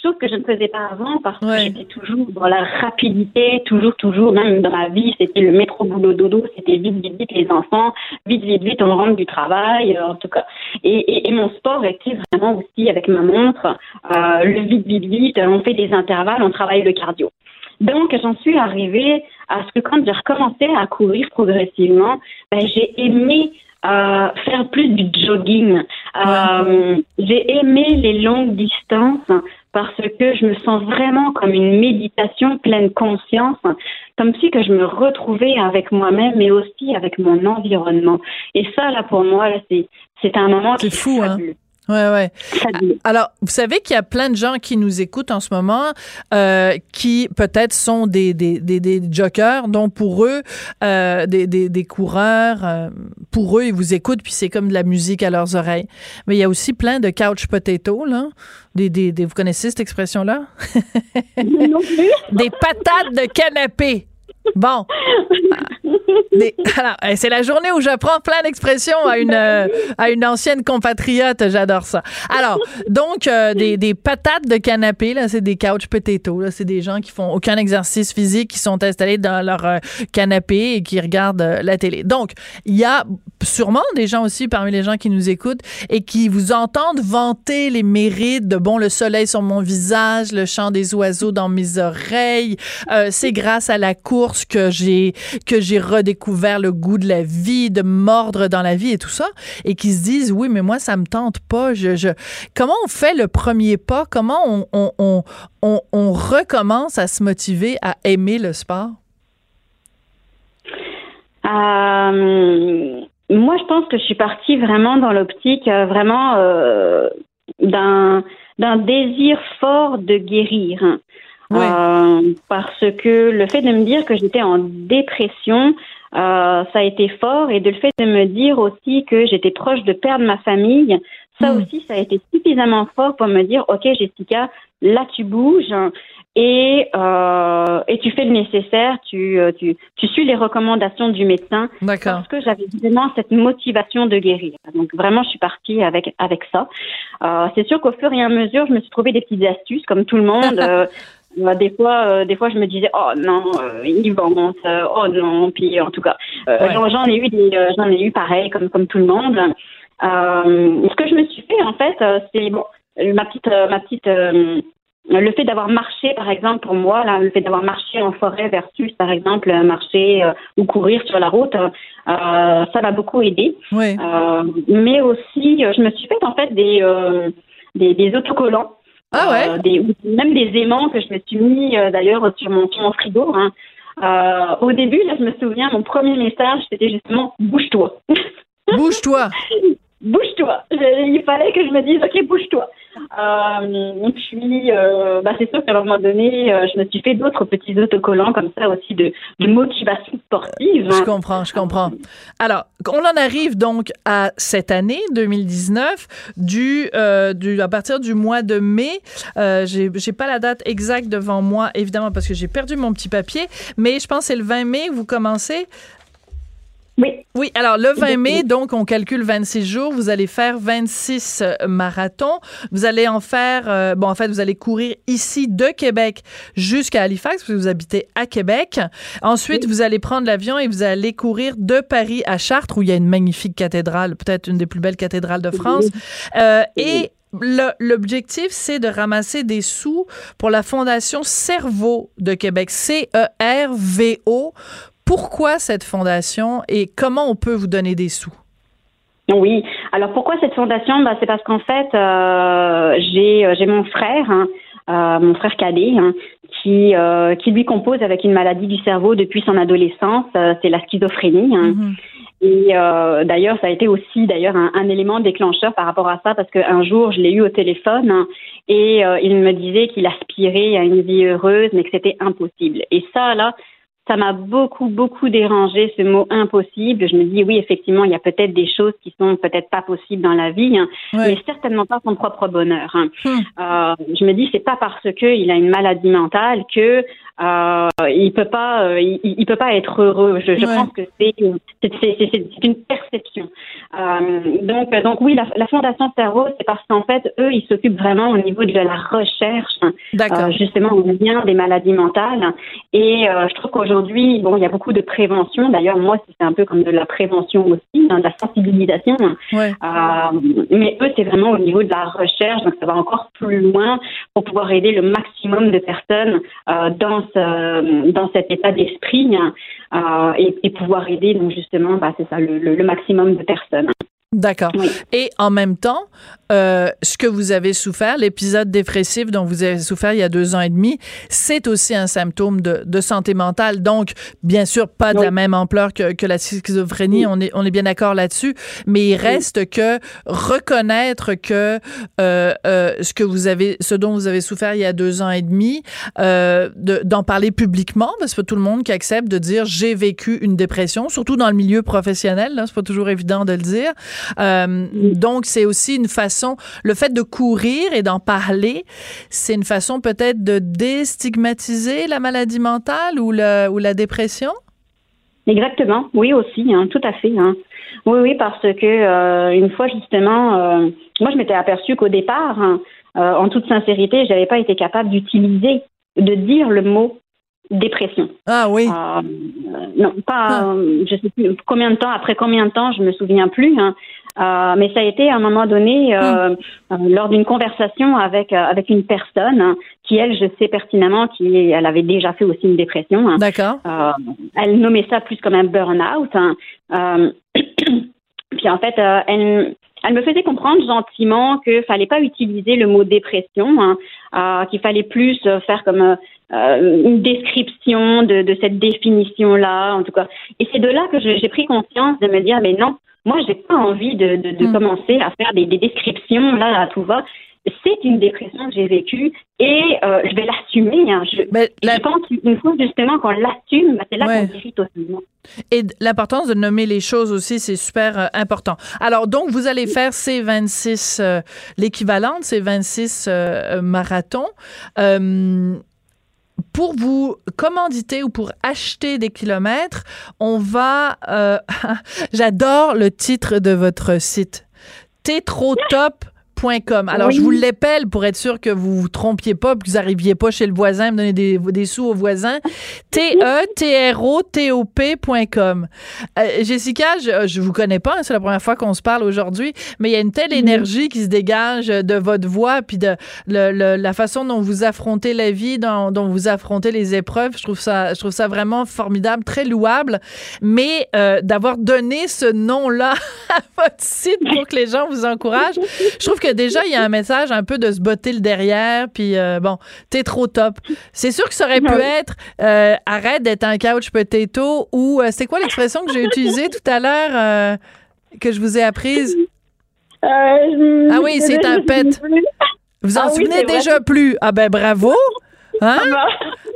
chose que je ne faisais pas avant parce que j'étais toujours dans la rapidité, toujours, toujours, même dans ma vie, c'était le métro boulot dodo, c'était vite, vite, vite les enfants, vite, vite, vite, on rentre du travail, euh, en tout cas. Et, et, mon sport était vraiment aussi avec ma montre, euh, le vite, vite, vite, on fait des intervalles, on travaille le cardio. Donc, j'en suis arrivée à ce que quand j'ai recommencé à courir progressivement, ben, j'ai aimé euh, faire plus du jogging. Euh, j'ai aimé les longues distances parce que je me sens vraiment comme une méditation pleine conscience, comme si que je me retrouvais avec moi-même, mais aussi avec mon environnement. Et ça, là, pour moi, là, c'est, c'est un moment c'est fou, hein? Ouais, ouais. Alors, vous savez qu'il y a plein de gens qui nous écoutent en ce moment, euh, qui peut-être sont des, des, des, des jokers, donc pour eux, euh, des, des, des coureurs, euh, pour eux, ils vous écoutent, puis c'est comme de la musique à leurs oreilles. Mais il y a aussi plein de couch potato, là. Des, des, des vous connaissez cette expression-là? Des patates de canapé. Bon. alors, c'est la journée où j'apprends plein d'expressions à une euh, à une ancienne compatriote. J'adore ça. Alors, donc euh, des, patates de canapé là, c'est des couch potatoes. C'est des gens qui font aucun exercice physique, qui sont installés dans leur euh, canapé et qui regardent la télé. Donc, il y a sûrement des gens aussi parmi les gens qui nous écoutent et qui vous entendent vanter les mérites de bon le soleil sur mon visage, le chant des oiseaux dans mes oreilles. c'est grâce à la course que j'ai que j'ai redécouvert le goût de la vie, de mordre dans la vie et tout ça, et qui se disent oui, mais moi ça me tente pas. Je, je... comment on fait le premier pas? Comment on, on, on, on, recommence à se motiver à aimer le sport? Euh, moi, je pense que je suis partie vraiment dans l'optique euh, vraiment euh, d'un d'un désir fort de guérir. Euh, parce que le fait de me dire que j'étais en dépression, euh, ça a été fort. Et de le fait de me dire aussi que j'étais proche de perdre ma famille, ça hmm. aussi, ça a été suffisamment fort pour me dire, OK, Jessica, là, tu bouges et, euh, et tu fais le nécessaire, tu, tu, tu suis les recommandations du médecin. Parce que j'avais vraiment cette motivation de guérir. Donc vraiment, je suis partie avec, avec ça. Euh, c'est sûr qu'au fur et à mesure, je me suis trouvé des petites astuces, comme tout le monde. Euh, bah, des fois, euh, des fois, je me disais, oh non, euh, il vente, euh, oh non. Puis en tout cas, j'en ai eu des, j'en ai eu pareil, comme comme tout le monde. ce que je me suis fait, en fait, c'est bon, ma petite, ma petite, le fait d'avoir marché, par exemple, pour moi, là, le fait d'avoir marché en forêt versus, par exemple, marcher ou courir sur la route, ça m'a beaucoup aidé. Mais aussi, je me suis fait en fait des, des, des autocollants. Ah ouais? Euh, des, même des aimants que je me suis mis euh, d'ailleurs sur mon, sur mon frigo. Hein. Euh, au début, là, je me souviens, mon premier message, c'était justement bouge-toi. Bouge-toi. bouge-toi. Il fallait que je me dise, ok, bouge-toi. Euh, puis, euh, bah, c'est sûr qu'à un moment donné, euh, je me suis fait d'autres petits autocollants comme ça aussi de, de motivation sportive. Je comprends, je comprends. Alors, on en arrive donc à cette année 2019, du, euh, du à partir du mois de mai. Euh, j'ai, j'ai pas la date exacte devant moi, évidemment, parce que j'ai perdu mon petit papier, mais je pense que c'est le 20 mai que vous commencez Oui. Oui, alors le 20 mai, donc on calcule 26 jours, vous allez faire 26 euh, marathons. Vous allez en faire, euh, bon en fait, vous allez courir ici de Québec jusqu'à Halifax, parce que vous habitez à Québec. Ensuite, vous allez prendre l'avion et vous allez courir de Paris à Chartres, où il y a une magnifique cathédrale, peut-être une des plus belles cathédrales de France. Euh, et L'objectif, c'est de ramasser des sous pour la Fondation Cerveau de Québec, C-E-R-V-O, pourquoi cette fondation et comment on peut vous donner des sous? Oui. Alors pourquoi cette fondation? Bah, C'est parce qu'en fait, euh, euh, j'ai mon frère, hein, euh, mon frère cadet, hein, qui, qui lui compose avec une maladie du cerveau depuis son adolescence. c'est la schizophrénie. Hein. Mm-hmm. Et d'ailleurs, ça a été aussi d'ailleurs un, un, élément déclencheur par rapport à ça parce qu'un jour, je l'ai eu au téléphone et il me disait qu'il aspirait à une vie heureuse, mais que c'était impossible. Et ça, là, ça m'a beaucoup, beaucoup dérangé ce mot impossible. Je me dis, oui, effectivement, il y a peut-être des choses qui sont peut-être pas possibles dans la vie, hein, mais certainement pas son propre bonheur. Hein. Hmm. Euh, je me dis, c'est pas parce qu'il a une maladie mentale que euh, il peut pas, euh, il, il, peut pas être heureux. Je, je pense que c'est c'est une perception. Euh, donc donc oui, la, la Fondation Cerveau, c'est parce qu'en fait eux, ils s'occupent vraiment au niveau de la recherche, euh, justement au lien des maladies mentales. Et euh, je trouve qu'aujourd'hui, bon, il y a beaucoup de prévention. D'ailleurs, moi, c'est un peu comme de la prévention aussi, hein, de la sensibilisation. Ouais. mais eux, c'est vraiment au niveau de la recherche, donc ça va encore plus loin pour pouvoir aider le maximum de personnes dans euh, dans cet état d'esprit euh, et, pouvoir aider donc justement bah, c'est ça le, maximum de personnes. D'accord. Et en même temps, euh, ce que vous avez souffert, l'épisode dépressif dont vous avez souffert il y a deux ans et demi, c'est aussi un symptôme de, de, santé mentale. Donc, bien sûr, pas de la même ampleur que, que la schizophrénie, on, est, on est bien d'accord là-dessus, mais il reste que reconnaître que euh, euh, ce que vous avez, ce dont vous avez souffert il y a deux ans et demi, euh, d'en parler publiquement, parce que tout le monde qui accepte de dire j'ai vécu une dépression, surtout dans le milieu professionnel, là, c'est pas toujours évident de le dire. Euh, donc, c'est aussi une façon, le fait de courir et d'en parler, c'est une façon peut-être de déstigmatiser la maladie mentale ou, le, ou la dépression? Exactement, oui aussi, hein, tout à fait. Hein. Oui, oui, parce que euh, une fois justement, euh, moi je m'étais aperçue qu'au départ, hein, en toute sincérité, j'avais pas été capable d'utiliser, de dire le mot dépression. Ah oui. Euh, non, pas, ah. je sais plus combien de temps, après combien de temps, je me souviens plus. Hein. Euh, mais ça a été à un moment donné euh, hmm. lors d'une conversation avec avec une personne hein, qui elle, je sais pertinemment, qui elle avait déjà fait aussi une dépression. Hein. D'accord. elle nommait ça plus comme un burn-out. puis en fait, elle elle me faisait comprendre gentiment qu'il fallait pas utiliser le mot dépression, qu'il fallait plus faire comme euh, une description de, de cette définition-là, en tout cas. Et c'est de là que j'ai pris conscience de me dire, mais non, moi, j'ai pas envie de, de, de hmm. commencer à faire des, des, descriptions là à tout va. C'est une dépression que j'ai vécue et euh, je vais l'assumer. Hein. Je, je, pense qu'une fois justement qu'on l'assume, ben, c'est là qu'on guérit totalement. Et l'importance de nommer les choses aussi, c'est super euh, important. Alors donc, vous allez faire ces 26, euh, l'équivalent de ces 26 marathons pour vous commanditer ou pour acheter des kilomètres, on va. Euh, j'adore le titre de votre site. T'es trop top alors, je vous l'appelle pour être sûr que vous vous trompiez pas, que vous arriviez pas chez le voisin me donner des, des sous au voisin. T-E-T-R-O-T-O-P.com. Euh, Jessica, je, je vous connais pas, hein, c'est la première fois qu'on se parle aujourd'hui, mais il y a une telle énergie qui se dégage de votre voix, puis de la façon dont vous affrontez la vie, dont, dont, vous affrontez les épreuves. Je trouve ça, je trouve ça vraiment formidable, très louable. Mais euh, d'avoir donné ce nom-là à votre site pour que les gens vous encouragent, je trouve que déjà, il y a un message un peu de se botter le derrière, puis euh, bon, t'es trop top. C'est sûr que ça aurait pu être euh, arrête d'être un couch potato ou euh, c'est quoi l'expression que j'ai utilisée tout à l'heure que je vous ai apprise? ah oui, c'est un pet. Vous en ah souvenez déjà plus? Ah ben bravo! Hein?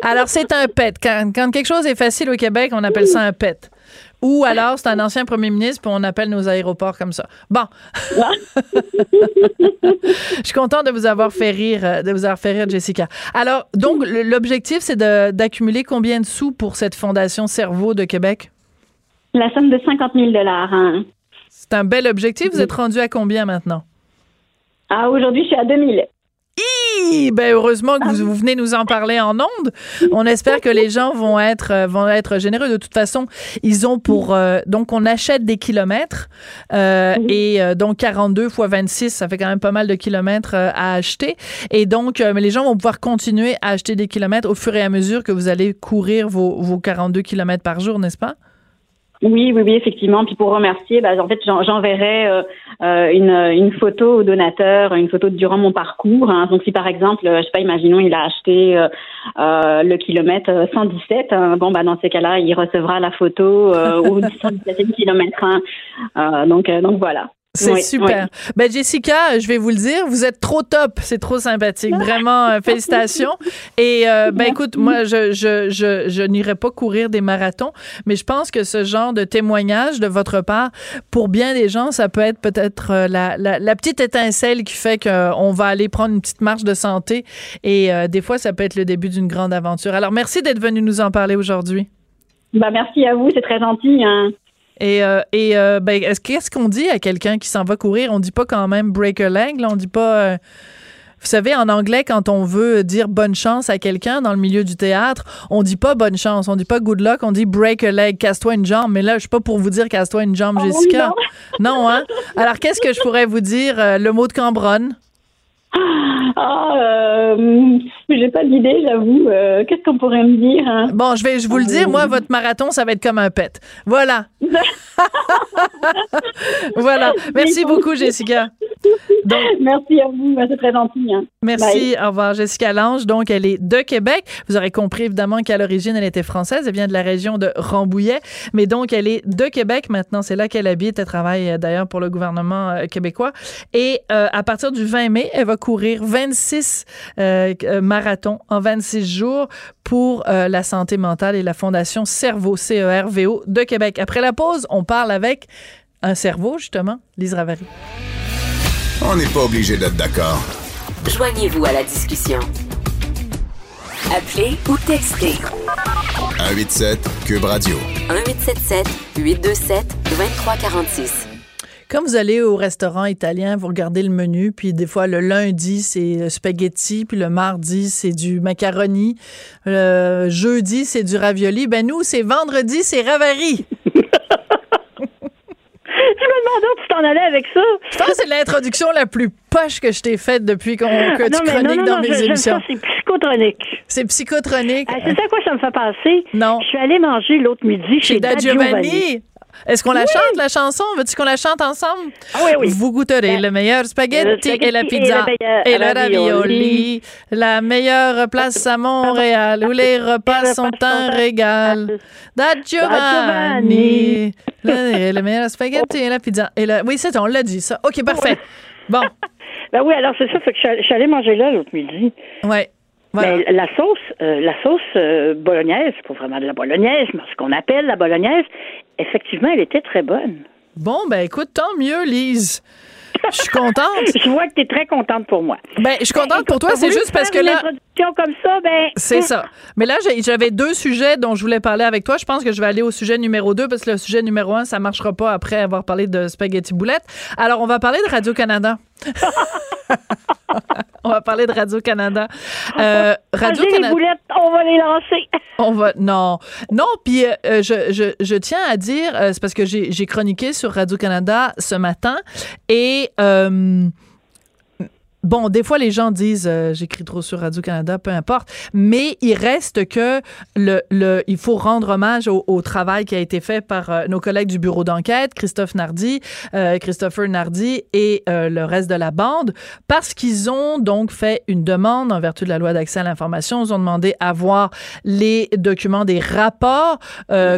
Alors, c'est un pet. Quand, quand, quelque chose est facile au Québec, on appelle ça un pet. Ou alors, c'est un ancien premier ministre, puis on appelle nos aéroports comme ça. Bon. Je suis contente de vous avoir fait rire, euh, de vous avoir fait rire, Jessica. Alors, donc, l'objectif, c'est d'accumuler combien de sous pour cette Fondation Cerveau de Québec? la somme de 50 000 dollars. Hein. C'est un bel objectif. Vous êtes rendu à combien maintenant? Ah, aujourd'hui, je suis à 2000. Ben heureusement que vous, venez nous en parler en ondes. On espère que les gens vont être euh, vont être généreux. De toute façon, ils ont pour euh, donc on achète des kilomètres euh, et donc 42 fois 26, ça fait quand même pas mal de kilomètres à acheter. Et donc, mais les gens vont pouvoir continuer à acheter des kilomètres au fur et à mesure que vous allez courir vos, vos 42 kilomètres par jour, n'est-ce pas? Oui, oui, oui, effectivement. Puis pour remercier, bah, en fait, j'enverrai euh, euh, une, une photo au donateur, une photo durant mon parcours. Hein. Donc si par exemple, je sais pas, imaginons, il a acheté euh, le kilomètre 117, hein. bon bah dans ces cas-là, il recevra la photo au 117 kilomètre. Hein. donc donc voilà. C'est super. Ben Jessica, je vais vous le dire, vous êtes trop top, c'est trop sympathique, vraiment euh, félicitations. Et euh, ben écoute, moi je je je, je n'irai pas courir des marathons, mais je pense que ce genre de témoignage de votre part, pour bien des gens, ça peut être peut-être euh, la, la, la, petite étincelle qui fait qu'on va aller prendre une petite marche de santé. Et des fois, ça peut être le début d'une grande aventure. Alors merci d'être venu nous en parler aujourd'hui. Ben, merci à vous, c'est très gentil. Hein. Et, euh, et euh, ben, qu'est-ce qu'on dit à quelqu'un qui s'en va courir? On dit pas quand même break a leg, là, on dit pas. Euh, vous savez, en anglais, quand on veut dire bonne chance à quelqu'un dans le milieu du théâtre, on dit pas bonne chance, on dit pas good luck, on dit break a leg, casse-toi une jambe. Mais là, je suis pas pour vous dire casse-toi une jambe, oh Jessica. non. hein? Alors, qu'est-ce que je pourrais vous dire? le mot de Cambronne? Ah, euh, j'ai pas d'idée, j'avoue. Euh, qu'est-ce qu'on pourrait me dire? Hein? Bon, je vais, je vous le dire, moi, votre marathon, ça va être comme un pet. Voilà. voilà. Merci beaucoup, Jessica. merci à vous, c'est très gentil. Hein. Merci. Au revoir, Jessica Lange. Donc, elle est de Québec. Vous aurez compris, évidemment, qu'à l'origine, elle était française. Elle vient de la région de Rambouillet. Mais donc, elle est de Québec maintenant. C'est là qu'elle habite. Elle travaille euh, d'ailleurs pour le gouvernement euh, québécois. Et euh, à partir du 20 mai, elle va courir 26 marathons en 26 jours pour la santé mentale et la Fondation Cerveau, C-E-R-V-O, de Québec. Après la pause, on parle avec un cerveau, justement, Lise Ravary. On n'est pas obligé d'être d'accord. Joignez-vous à la discussion. Appelez ou textez. 187 Cube Radio. 1877 827 2346. Quand vous allez au restaurant italien, vous regardez le menu, puis des fois le lundi c'est spaghetti, puis le mardi c'est du macaroni, le jeudi c'est du ravioli. Ben nous c'est vendredi c'est ravary. je me demandais où tu t'en allais avec ça. Je pense que c'est l'introduction la plus poche que je t'ai faite depuis qu'on, que tu chroniques dans mes émissions. c'est psychotronique. C'est psychotronique. Ah, c'est ça quoi ça me fait penser? Non. Je suis allée manger l'autre midi chez, chez Da Giovanni. Est-ce qu'on la chante, la chanson? Veux-tu qu'on la chante ensemble? Ah oui, oui. Vous goûterez le meilleur spaghetti, et la pizza et, le ravioli. La meilleure place à Montréal où les repas sont un régal. Da Giovanni. Le, meilleur spaghetti et la pizza. Et Oui, c'est on l'a dit, ça. OK, parfait. Bon. ben oui, alors c'est ça. Fait que je suis allée manger là l'autre midi. Ouais. Mais la sauce, euh, la sauce euh, bolognaise, pas vraiment de la bolognaise, mais ce qu'on appelle la bolognaise, effectivement, elle était très bonne. Bon, ben écoute, tant mieux, Lise. Je suis contente. je vois que tu es très contente pour moi. Ben, je suis contente pour toi, c'est juste parce que là. comme ça, ben. C'est ça. Mais là, j'avais deux sujets dont je voulais parler avec toi. Je pense que je vais aller au sujet numéro deux parce que le sujet numéro un, ça marchera pas après avoir parlé de spaghetti boulette. Alors, on va parler de Radio-Canada. on va parler de Radio-Canada. Euh, Radio-Canada. on va les lancer. on va. Non. Non, puis euh, je, je, je, tiens à dire, euh, c'est parce que j'ai chroniqué sur Radio-Canada ce matin et. Euh, Bon, des fois, les gens disent euh, j'écris trop sur Radio-Canada, peu importe, mais il reste que le, le il faut rendre hommage au, au, travail qui a été fait par euh, nos collègues du bureau d'enquête, Christophe Nardi, euh, Christopher Nardi et euh, le reste de la bande, parce qu'ils ont donc fait une demande en vertu de la loi d'accès à l'information. Ils ont demandé à voir les documents des rapports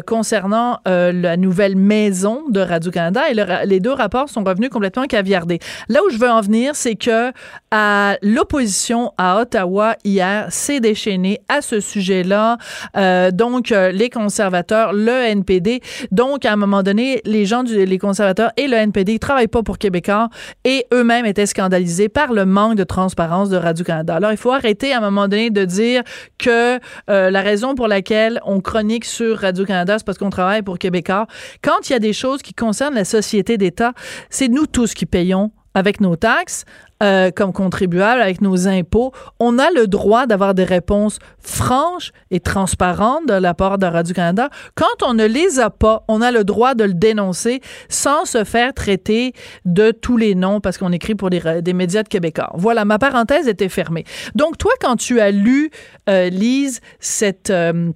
concernant la nouvelle maison de Radio-Canada et le, les deux rapports sont revenus complètement caviardés. Là où je veux en venir, c'est que à l'opposition à Ottawa hier s'est déchaînée à ce sujet-là. Euh, donc, euh, les conservateurs, le NPD. Donc, à un moment donné, les gens, du, les conservateurs et le NPD ne travaillent pas pour Québécois et eux-mêmes étaient scandalisés par le manque de transparence de Radio-Canada. Alors, il faut arrêter à un moment donné de dire que euh, la raison pour laquelle on chronique sur Radio-Canada, c'est parce qu'on travaille pour Québécois. Quand il y a des choses qui concernent la société d'État, c'est nous tous qui payons avec nos taxes, euh, comme contribuables, avec nos impôts, on a le droit d'avoir des réponses franches et transparentes de la part de Radio-Canada. Quand on ne les a pas, on a le droit de le dénoncer sans se faire traiter de tous les noms parce qu'on écrit pour des, médias de Québécois. Voilà, ma parenthèse était fermée. Donc, toi, quand tu as lu, euh, Lise, cette... Euh,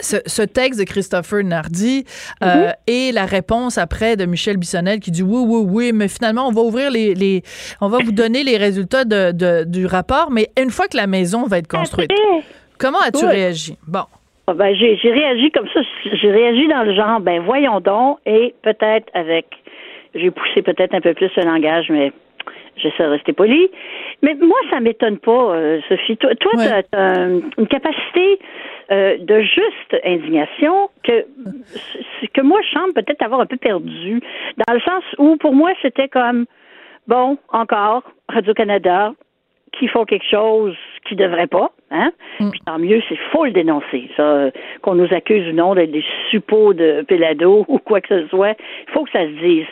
ce, ce, texte de Christopher Nardi euh, mm -hmm. et la réponse après de Michel Bissonnel qui dit oui, oui, oui, mais finalement, on va ouvrir les. les on va vous donner les résultats de, de, du rapport, mais une fois que la maison va être construite. Comment as-tu oui. réagi? Bon. Ben, j'ai réagi comme ça. J'ai réagi dans le genre, ben voyons donc, et peut-être avec. J'ai poussé peut-être un peu plus le langage, mais j'essaie de rester poli. Mais moi, ça m'étonne pas, euh, Sophie. Toi, ouais. tu as, une capacité euh, de juste indignation que que moi, je semble peut-être avoir un peu perdu, dans le sens où, pour moi, c'était comme, bon, encore, Radio-Canada, qui font quelque chose qui devrait pas, hein? Mm. Puis tant mieux, c'est faut le dénoncer. Ça, qu'on nous accuse ou non d'être des suppôts de Pelado ou quoi que ce soit, il faut que ça se dise.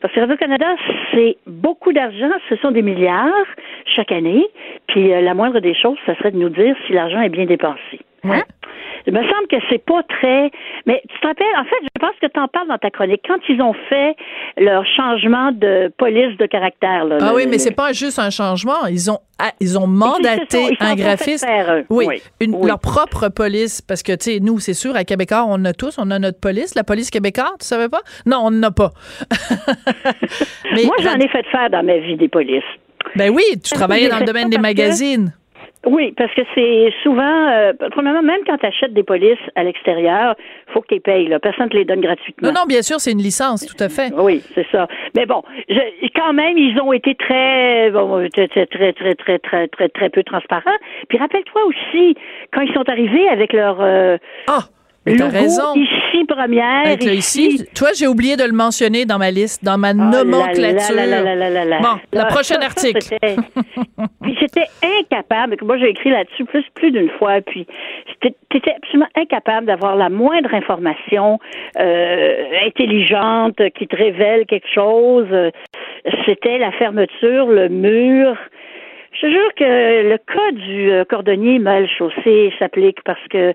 Parce que Radio-Canada, c'est beaucoup d'argent, ce sont des milliards chaque année, puis euh, la moindre des choses, ça serait de nous dire si l'argent est bien dépensé. Hein? Il me semble que c'est pas très. Mais tu te rappelles, en fait, je pense que tu en parles dans ta chronique. Quand ils ont fait leur changement de police de caractère. Là, ah le, oui, mais c'est pas juste un changement. Ils ont, ils ont mandaté ils un graphiste. Faire, oui, oui. Une, oui, leur propre police. Parce que, tu sais, nous, c'est sûr, à Québécois, on a tous, on a notre police. La police québécoise, tu savais pas? Non, on n'en a pas. mais, Moi, j'en ai fait faire dans ma vie des polices. Ben oui, tu travaillais dans le domaine des magazines. Oui, parce que c'est souvent, euh, premièrement, même quand tu achètes des polices à l'extérieur, faut que tu les payes. Là. Personne ne te les donne gratuitement. Non, non, bien sûr, c'est une licence, tout à fait. Oui, c'est ça. Mais bon, je, quand même, ils ont été très, bon, très, très, très, très, très, très, très, très peu transparents. Puis rappelle-toi aussi, quand ils sont arrivés avec leur... Euh, ah! Mais t'as raison. Ici, première. Avec ici. ici. Toi, j'ai oublié de le mentionner dans ma liste, dans ma oh nomenclature. Là, là, là, bon, le prochain article. puis j'étais incapable, moi j'ai écrit là-dessus plus, plus d'une fois, puis j'étais absolument incapable d'avoir la moindre information euh, intelligente qui te révèle quelque chose. C'était la fermeture, le mur. Je jure que le cas du euh, cordonnier mal chaussé s'applique parce que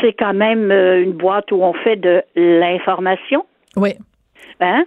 c'est quand même euh, une boîte où on fait de l'information. Oui. Hein?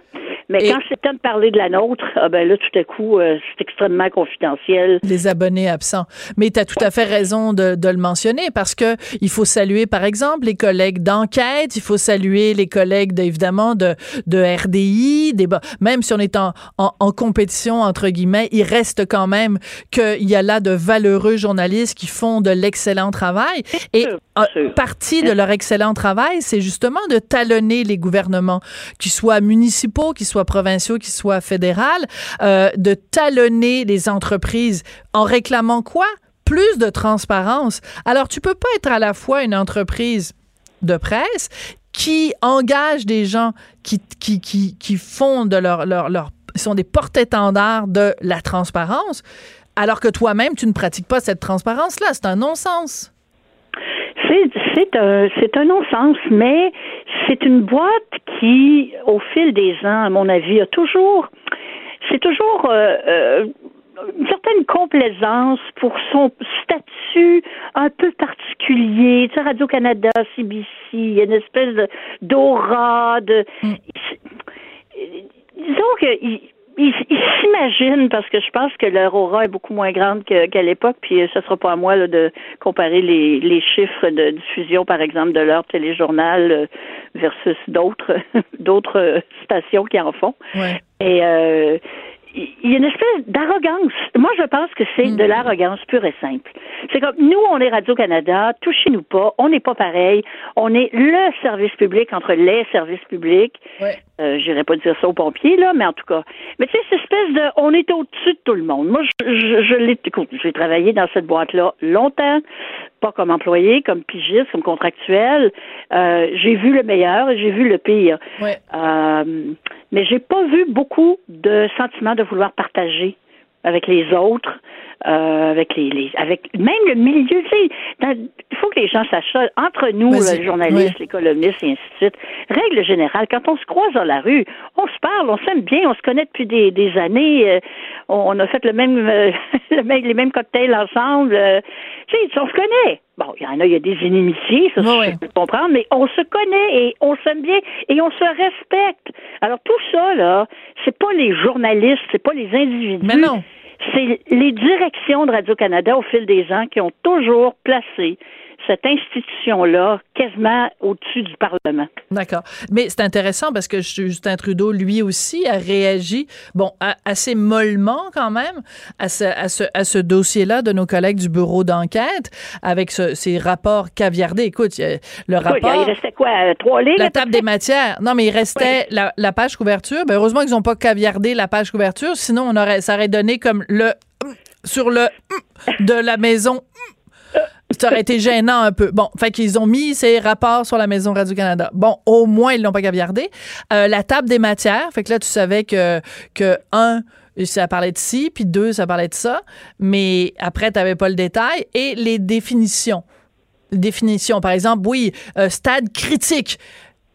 Mais Et quand temps de parler de la nôtre, ah ben là, tout à coup, euh, c'est extrêmement confidentiel. Les abonnés absents. Mais tu as tout à fait raison de, de, le mentionner parce que il faut saluer, par exemple, les collègues d'enquête, il faut saluer les collègues, de, évidemment, de, de RDI, des, même si on est en, en, en, compétition, entre guillemets, il reste quand même qu'il y a là de valeureux journalistes qui font de l'excellent travail. Et euh, partie de leur excellent travail, c'est justement de talonner les gouvernements, qu'ils soient municipaux, qu'ils soient provinciaux, qu'ils soient fédérales, euh, de talonner les entreprises en réclamant quoi? Plus de transparence. Alors, tu peux pas être à la fois une entreprise de presse qui engage des gens qui, qui, qui, qui font de leur, leur, leur sont des porte-étendards de la transparence, alors que toi-même, tu ne pratiques pas cette transparence-là. C'est un non-sens. C'est un, c'est un non-sens, mais c'est une boîte qui, au fil des ans, à mon avis, a toujours, c'est toujours euh, euh, une certaine complaisance pour son statut un peu particulier. Tu sais, Radio-Canada, CBC, il y a une espèce d'aura, de... Mm. Disons que ils s'imaginent, parce que je pense que leur aura est beaucoup moins grande qu'à l'époque, puis ce sera pas à moi là, de comparer les, les chiffres de diffusion, par exemple, de leur téléjournal euh, versus d'autres d'autres stations qui en font. Ouais. Et euh, il y a une espèce d'arrogance. Moi, je pense que c'est mm. de l'arrogance pure et simple. C'est comme, nous, on est Radio-Canada, touchez-nous pas, on n'est pas pareil, on est le service public entre les services publics. Ouais. Euh, J'irais pas dire ça aux pompiers, là, mais en tout cas. Mais tu sais, cette espèce de, on est au-dessus de tout le monde. Moi, je, je, je l'ai, écoute, j'ai travaillé dans cette boîte-là longtemps, pas comme employé, comme pigiste, comme contractuel. Euh, j'ai vu le meilleur et j'ai vu le pire. Ouais. Euh, mais j'ai pas vu beaucoup de sentiments de vouloir partager avec les autres, euh, avec les, les, avec même le milieu. Tu sais, dans- il faut que les gens sachent ça. Entre nous, les journalistes, les columnistes et ainsi de suite. Règle générale, quand on se croise dans la rue, on se parle, on s'aime bien, on se connaît depuis des, des années. euh, on, a fait le même, euh, le même- les mêmes cocktails ensemble. euh, tu sais, on se connaît. Bon, il y en a, il y a des inimitiés, ça, Ouais, je peux comprendre, mais on se connaît et on s'aime bien et on se respecte. Alors tout ça là, c'est pas les journalistes, c'est pas les individus. Mais non. C'est les directions de Radio-Canada au fil des ans qui ont toujours placé cette institution-là quasiment au-dessus du Parlement. D'accord. Mais c'est intéressant parce que Justin Trudeau, lui aussi, a réagi, bon, assez mollement quand même, à ce, à ce, à ce dossier-là de nos collègues du bureau d'enquête, avec ce- ces rapports caviardés. Écoute, le rapport... il restait quoi, euh, trois lignes? La table des matières. Non, mais il restait la, la page couverture. Ben, heureusement qu'ils n'ont pas caviardé la page couverture. Sinon, on aurait, ça aurait donné comme le sur le de la maison. Ça aurait été gênant un peu. Bon, fait qu'ils ont mis ces rapports sur la maison Radio-Canada. Bon, au moins, ils l'ont pas caviardé. Euh, la table des matières. Fait que là, tu savais que, que un, ça parlait de ci, puis deux, ça parlait de ça. Mais après, tu n'avais pas le détail. Et les définitions définition. Par exemple, oui, euh, stade critique.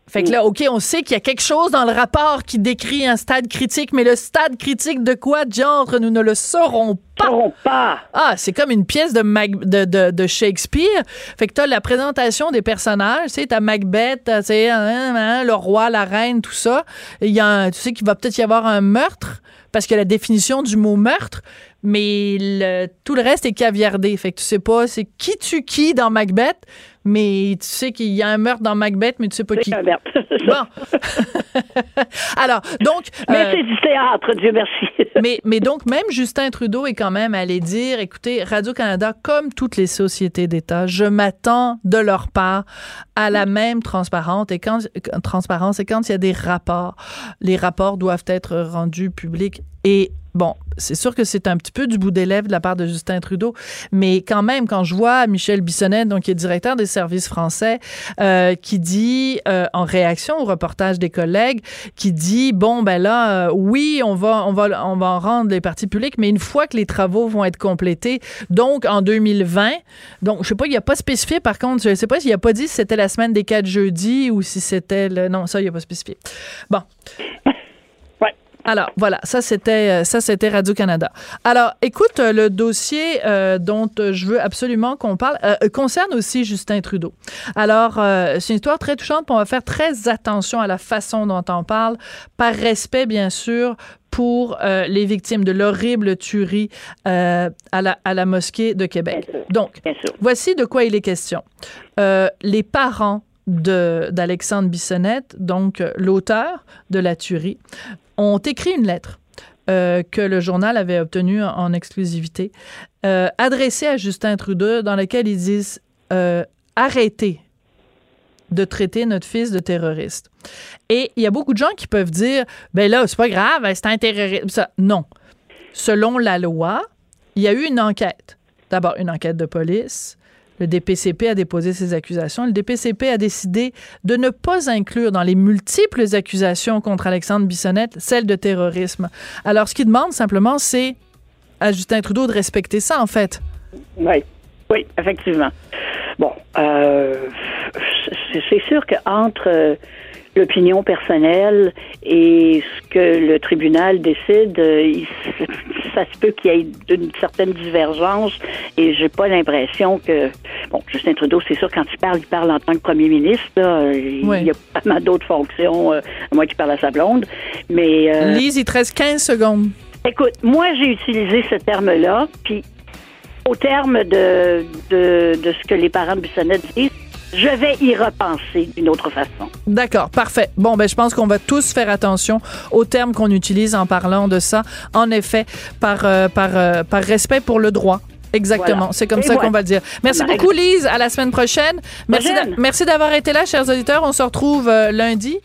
Fait que là, OK, on sait qu'il y a quelque chose dans le rapport qui décrit un stade critique, mais le stade critique de quoi, diantre, nous ne le saurons pas. sauront pas. Ah, c'est comme une pièce de, Mac- de, de, de Shakespeare. Fait que t'as la présentation des personnages, tu sais, t'as Macbeth, tu sais, hein, hein, le roi, la reine, tout ça. Il y a un- tu sais qu'il va peut-être y avoir un meurtre, parce a la définition du mot meurtre, mais le- tout le reste est caviardé. Fait que tu sais pas c'est qui tue qui dans Macbeth, mais tu sais qu'il y a un meurtre dans Macbeth, mais tu sais pas qui. C'est un. Bon. Alors, donc... Mais euh, c'est du théâtre, Dieu merci. mais, mais donc, même Justin Trudeau est quand même allé dire, écoutez, Radio-Canada, comme toutes les sociétés d'État, je m'attends de leur part à la même transparence. Et quand, transparence. Et quand il y a des rapports, les rapports doivent être rendus publics. Et bon, c'est sûr que c'est un petit peu du bout des lèvres de la part de Justin Trudeau, mais quand même, quand je vois Michel Bissonnette, donc qui est directeur des services français, euh, qui dit, euh, en réaction au reportage des collègues, qui dit, bon, ben là, euh, oui, on va, on, va, on va en rendre les parties publiques, mais une fois que les travaux vont être complétés, donc en 2020, donc je sais pas, il a pas spécifié, par contre, je sais pas s'il a pas dit si c'était la semaine des quatre jeudis ou si c'était le... Non, ça, il a pas spécifié. Bon. Alors voilà, ça c'était euh, ça c'était Radio Canada. Alors écoute, euh, le dossier euh, dont euh, je veux absolument qu'on parle euh, concerne aussi Justin Trudeau. Alors euh, c'est une histoire très touchante, on va faire très attention à la façon dont on parle, par respect bien sûr pour euh, les victimes de l'horrible tuerie euh, à la à la mosquée de Québec. Bien sûr. Donc Bien sûr. Voici de quoi il est question. Euh, les parents de d'Alexandre Bissonnette, donc l'auteur de la tuerie, ont écrit une lettre euh, que le journal avait obtenue en, exclusivité, euh, adressée à Justin Trudeau, dans laquelle ils disent euh, arrêtez de traiter notre fils de terroriste. Et il y a beaucoup de gens qui peuvent dire ben là, c'est pas grave, c'est un terroriste. Non. Selon la loi, il y a eu une enquête. D'abord, une enquête de police. Le DPCP a déposé ses accusations. Le DPCP a décidé de ne pas inclure dans les multiples accusations contre Alexandre Bissonnette celle de terrorisme. Alors, ce qu'il demande simplement, c'est à Justin Trudeau de respecter ça, en fait. Oui, oui, effectivement. Bon, euh, c'est sûr qu'entre euh, l'opinion personnelle et ce que le tribunal décide, euh, il- ça se peut qu'il y ait une certaine divergence et j'ai pas l'impression que bon Justin Trudeau, c'est sûr quand il parle, il parle en tant que premier ministre. Là. Il y a pas mal d'autres fonctions, euh, à moins qu'il parle à sa blonde. Mais euh, Lise, il te reste 15 secondes. Écoute, moi, j'ai utilisé ce terme-là, puis au terme de, de, de ce que les parents de Bissonnette disent, je vais y repenser d'une autre façon. D'accord, parfait. Bon, ben, je pense qu'on va tous faire attention aux termes qu'on utilise en parlant de ça. En effet, par, euh, par, euh, par respect pour le droit Exactement. C'est comme ça qu'on va le dire. Merci beaucoup, Lise. À la semaine prochaine. Merci, merci d'avoir été là, chers auditeurs. On se retrouve euh, lundi.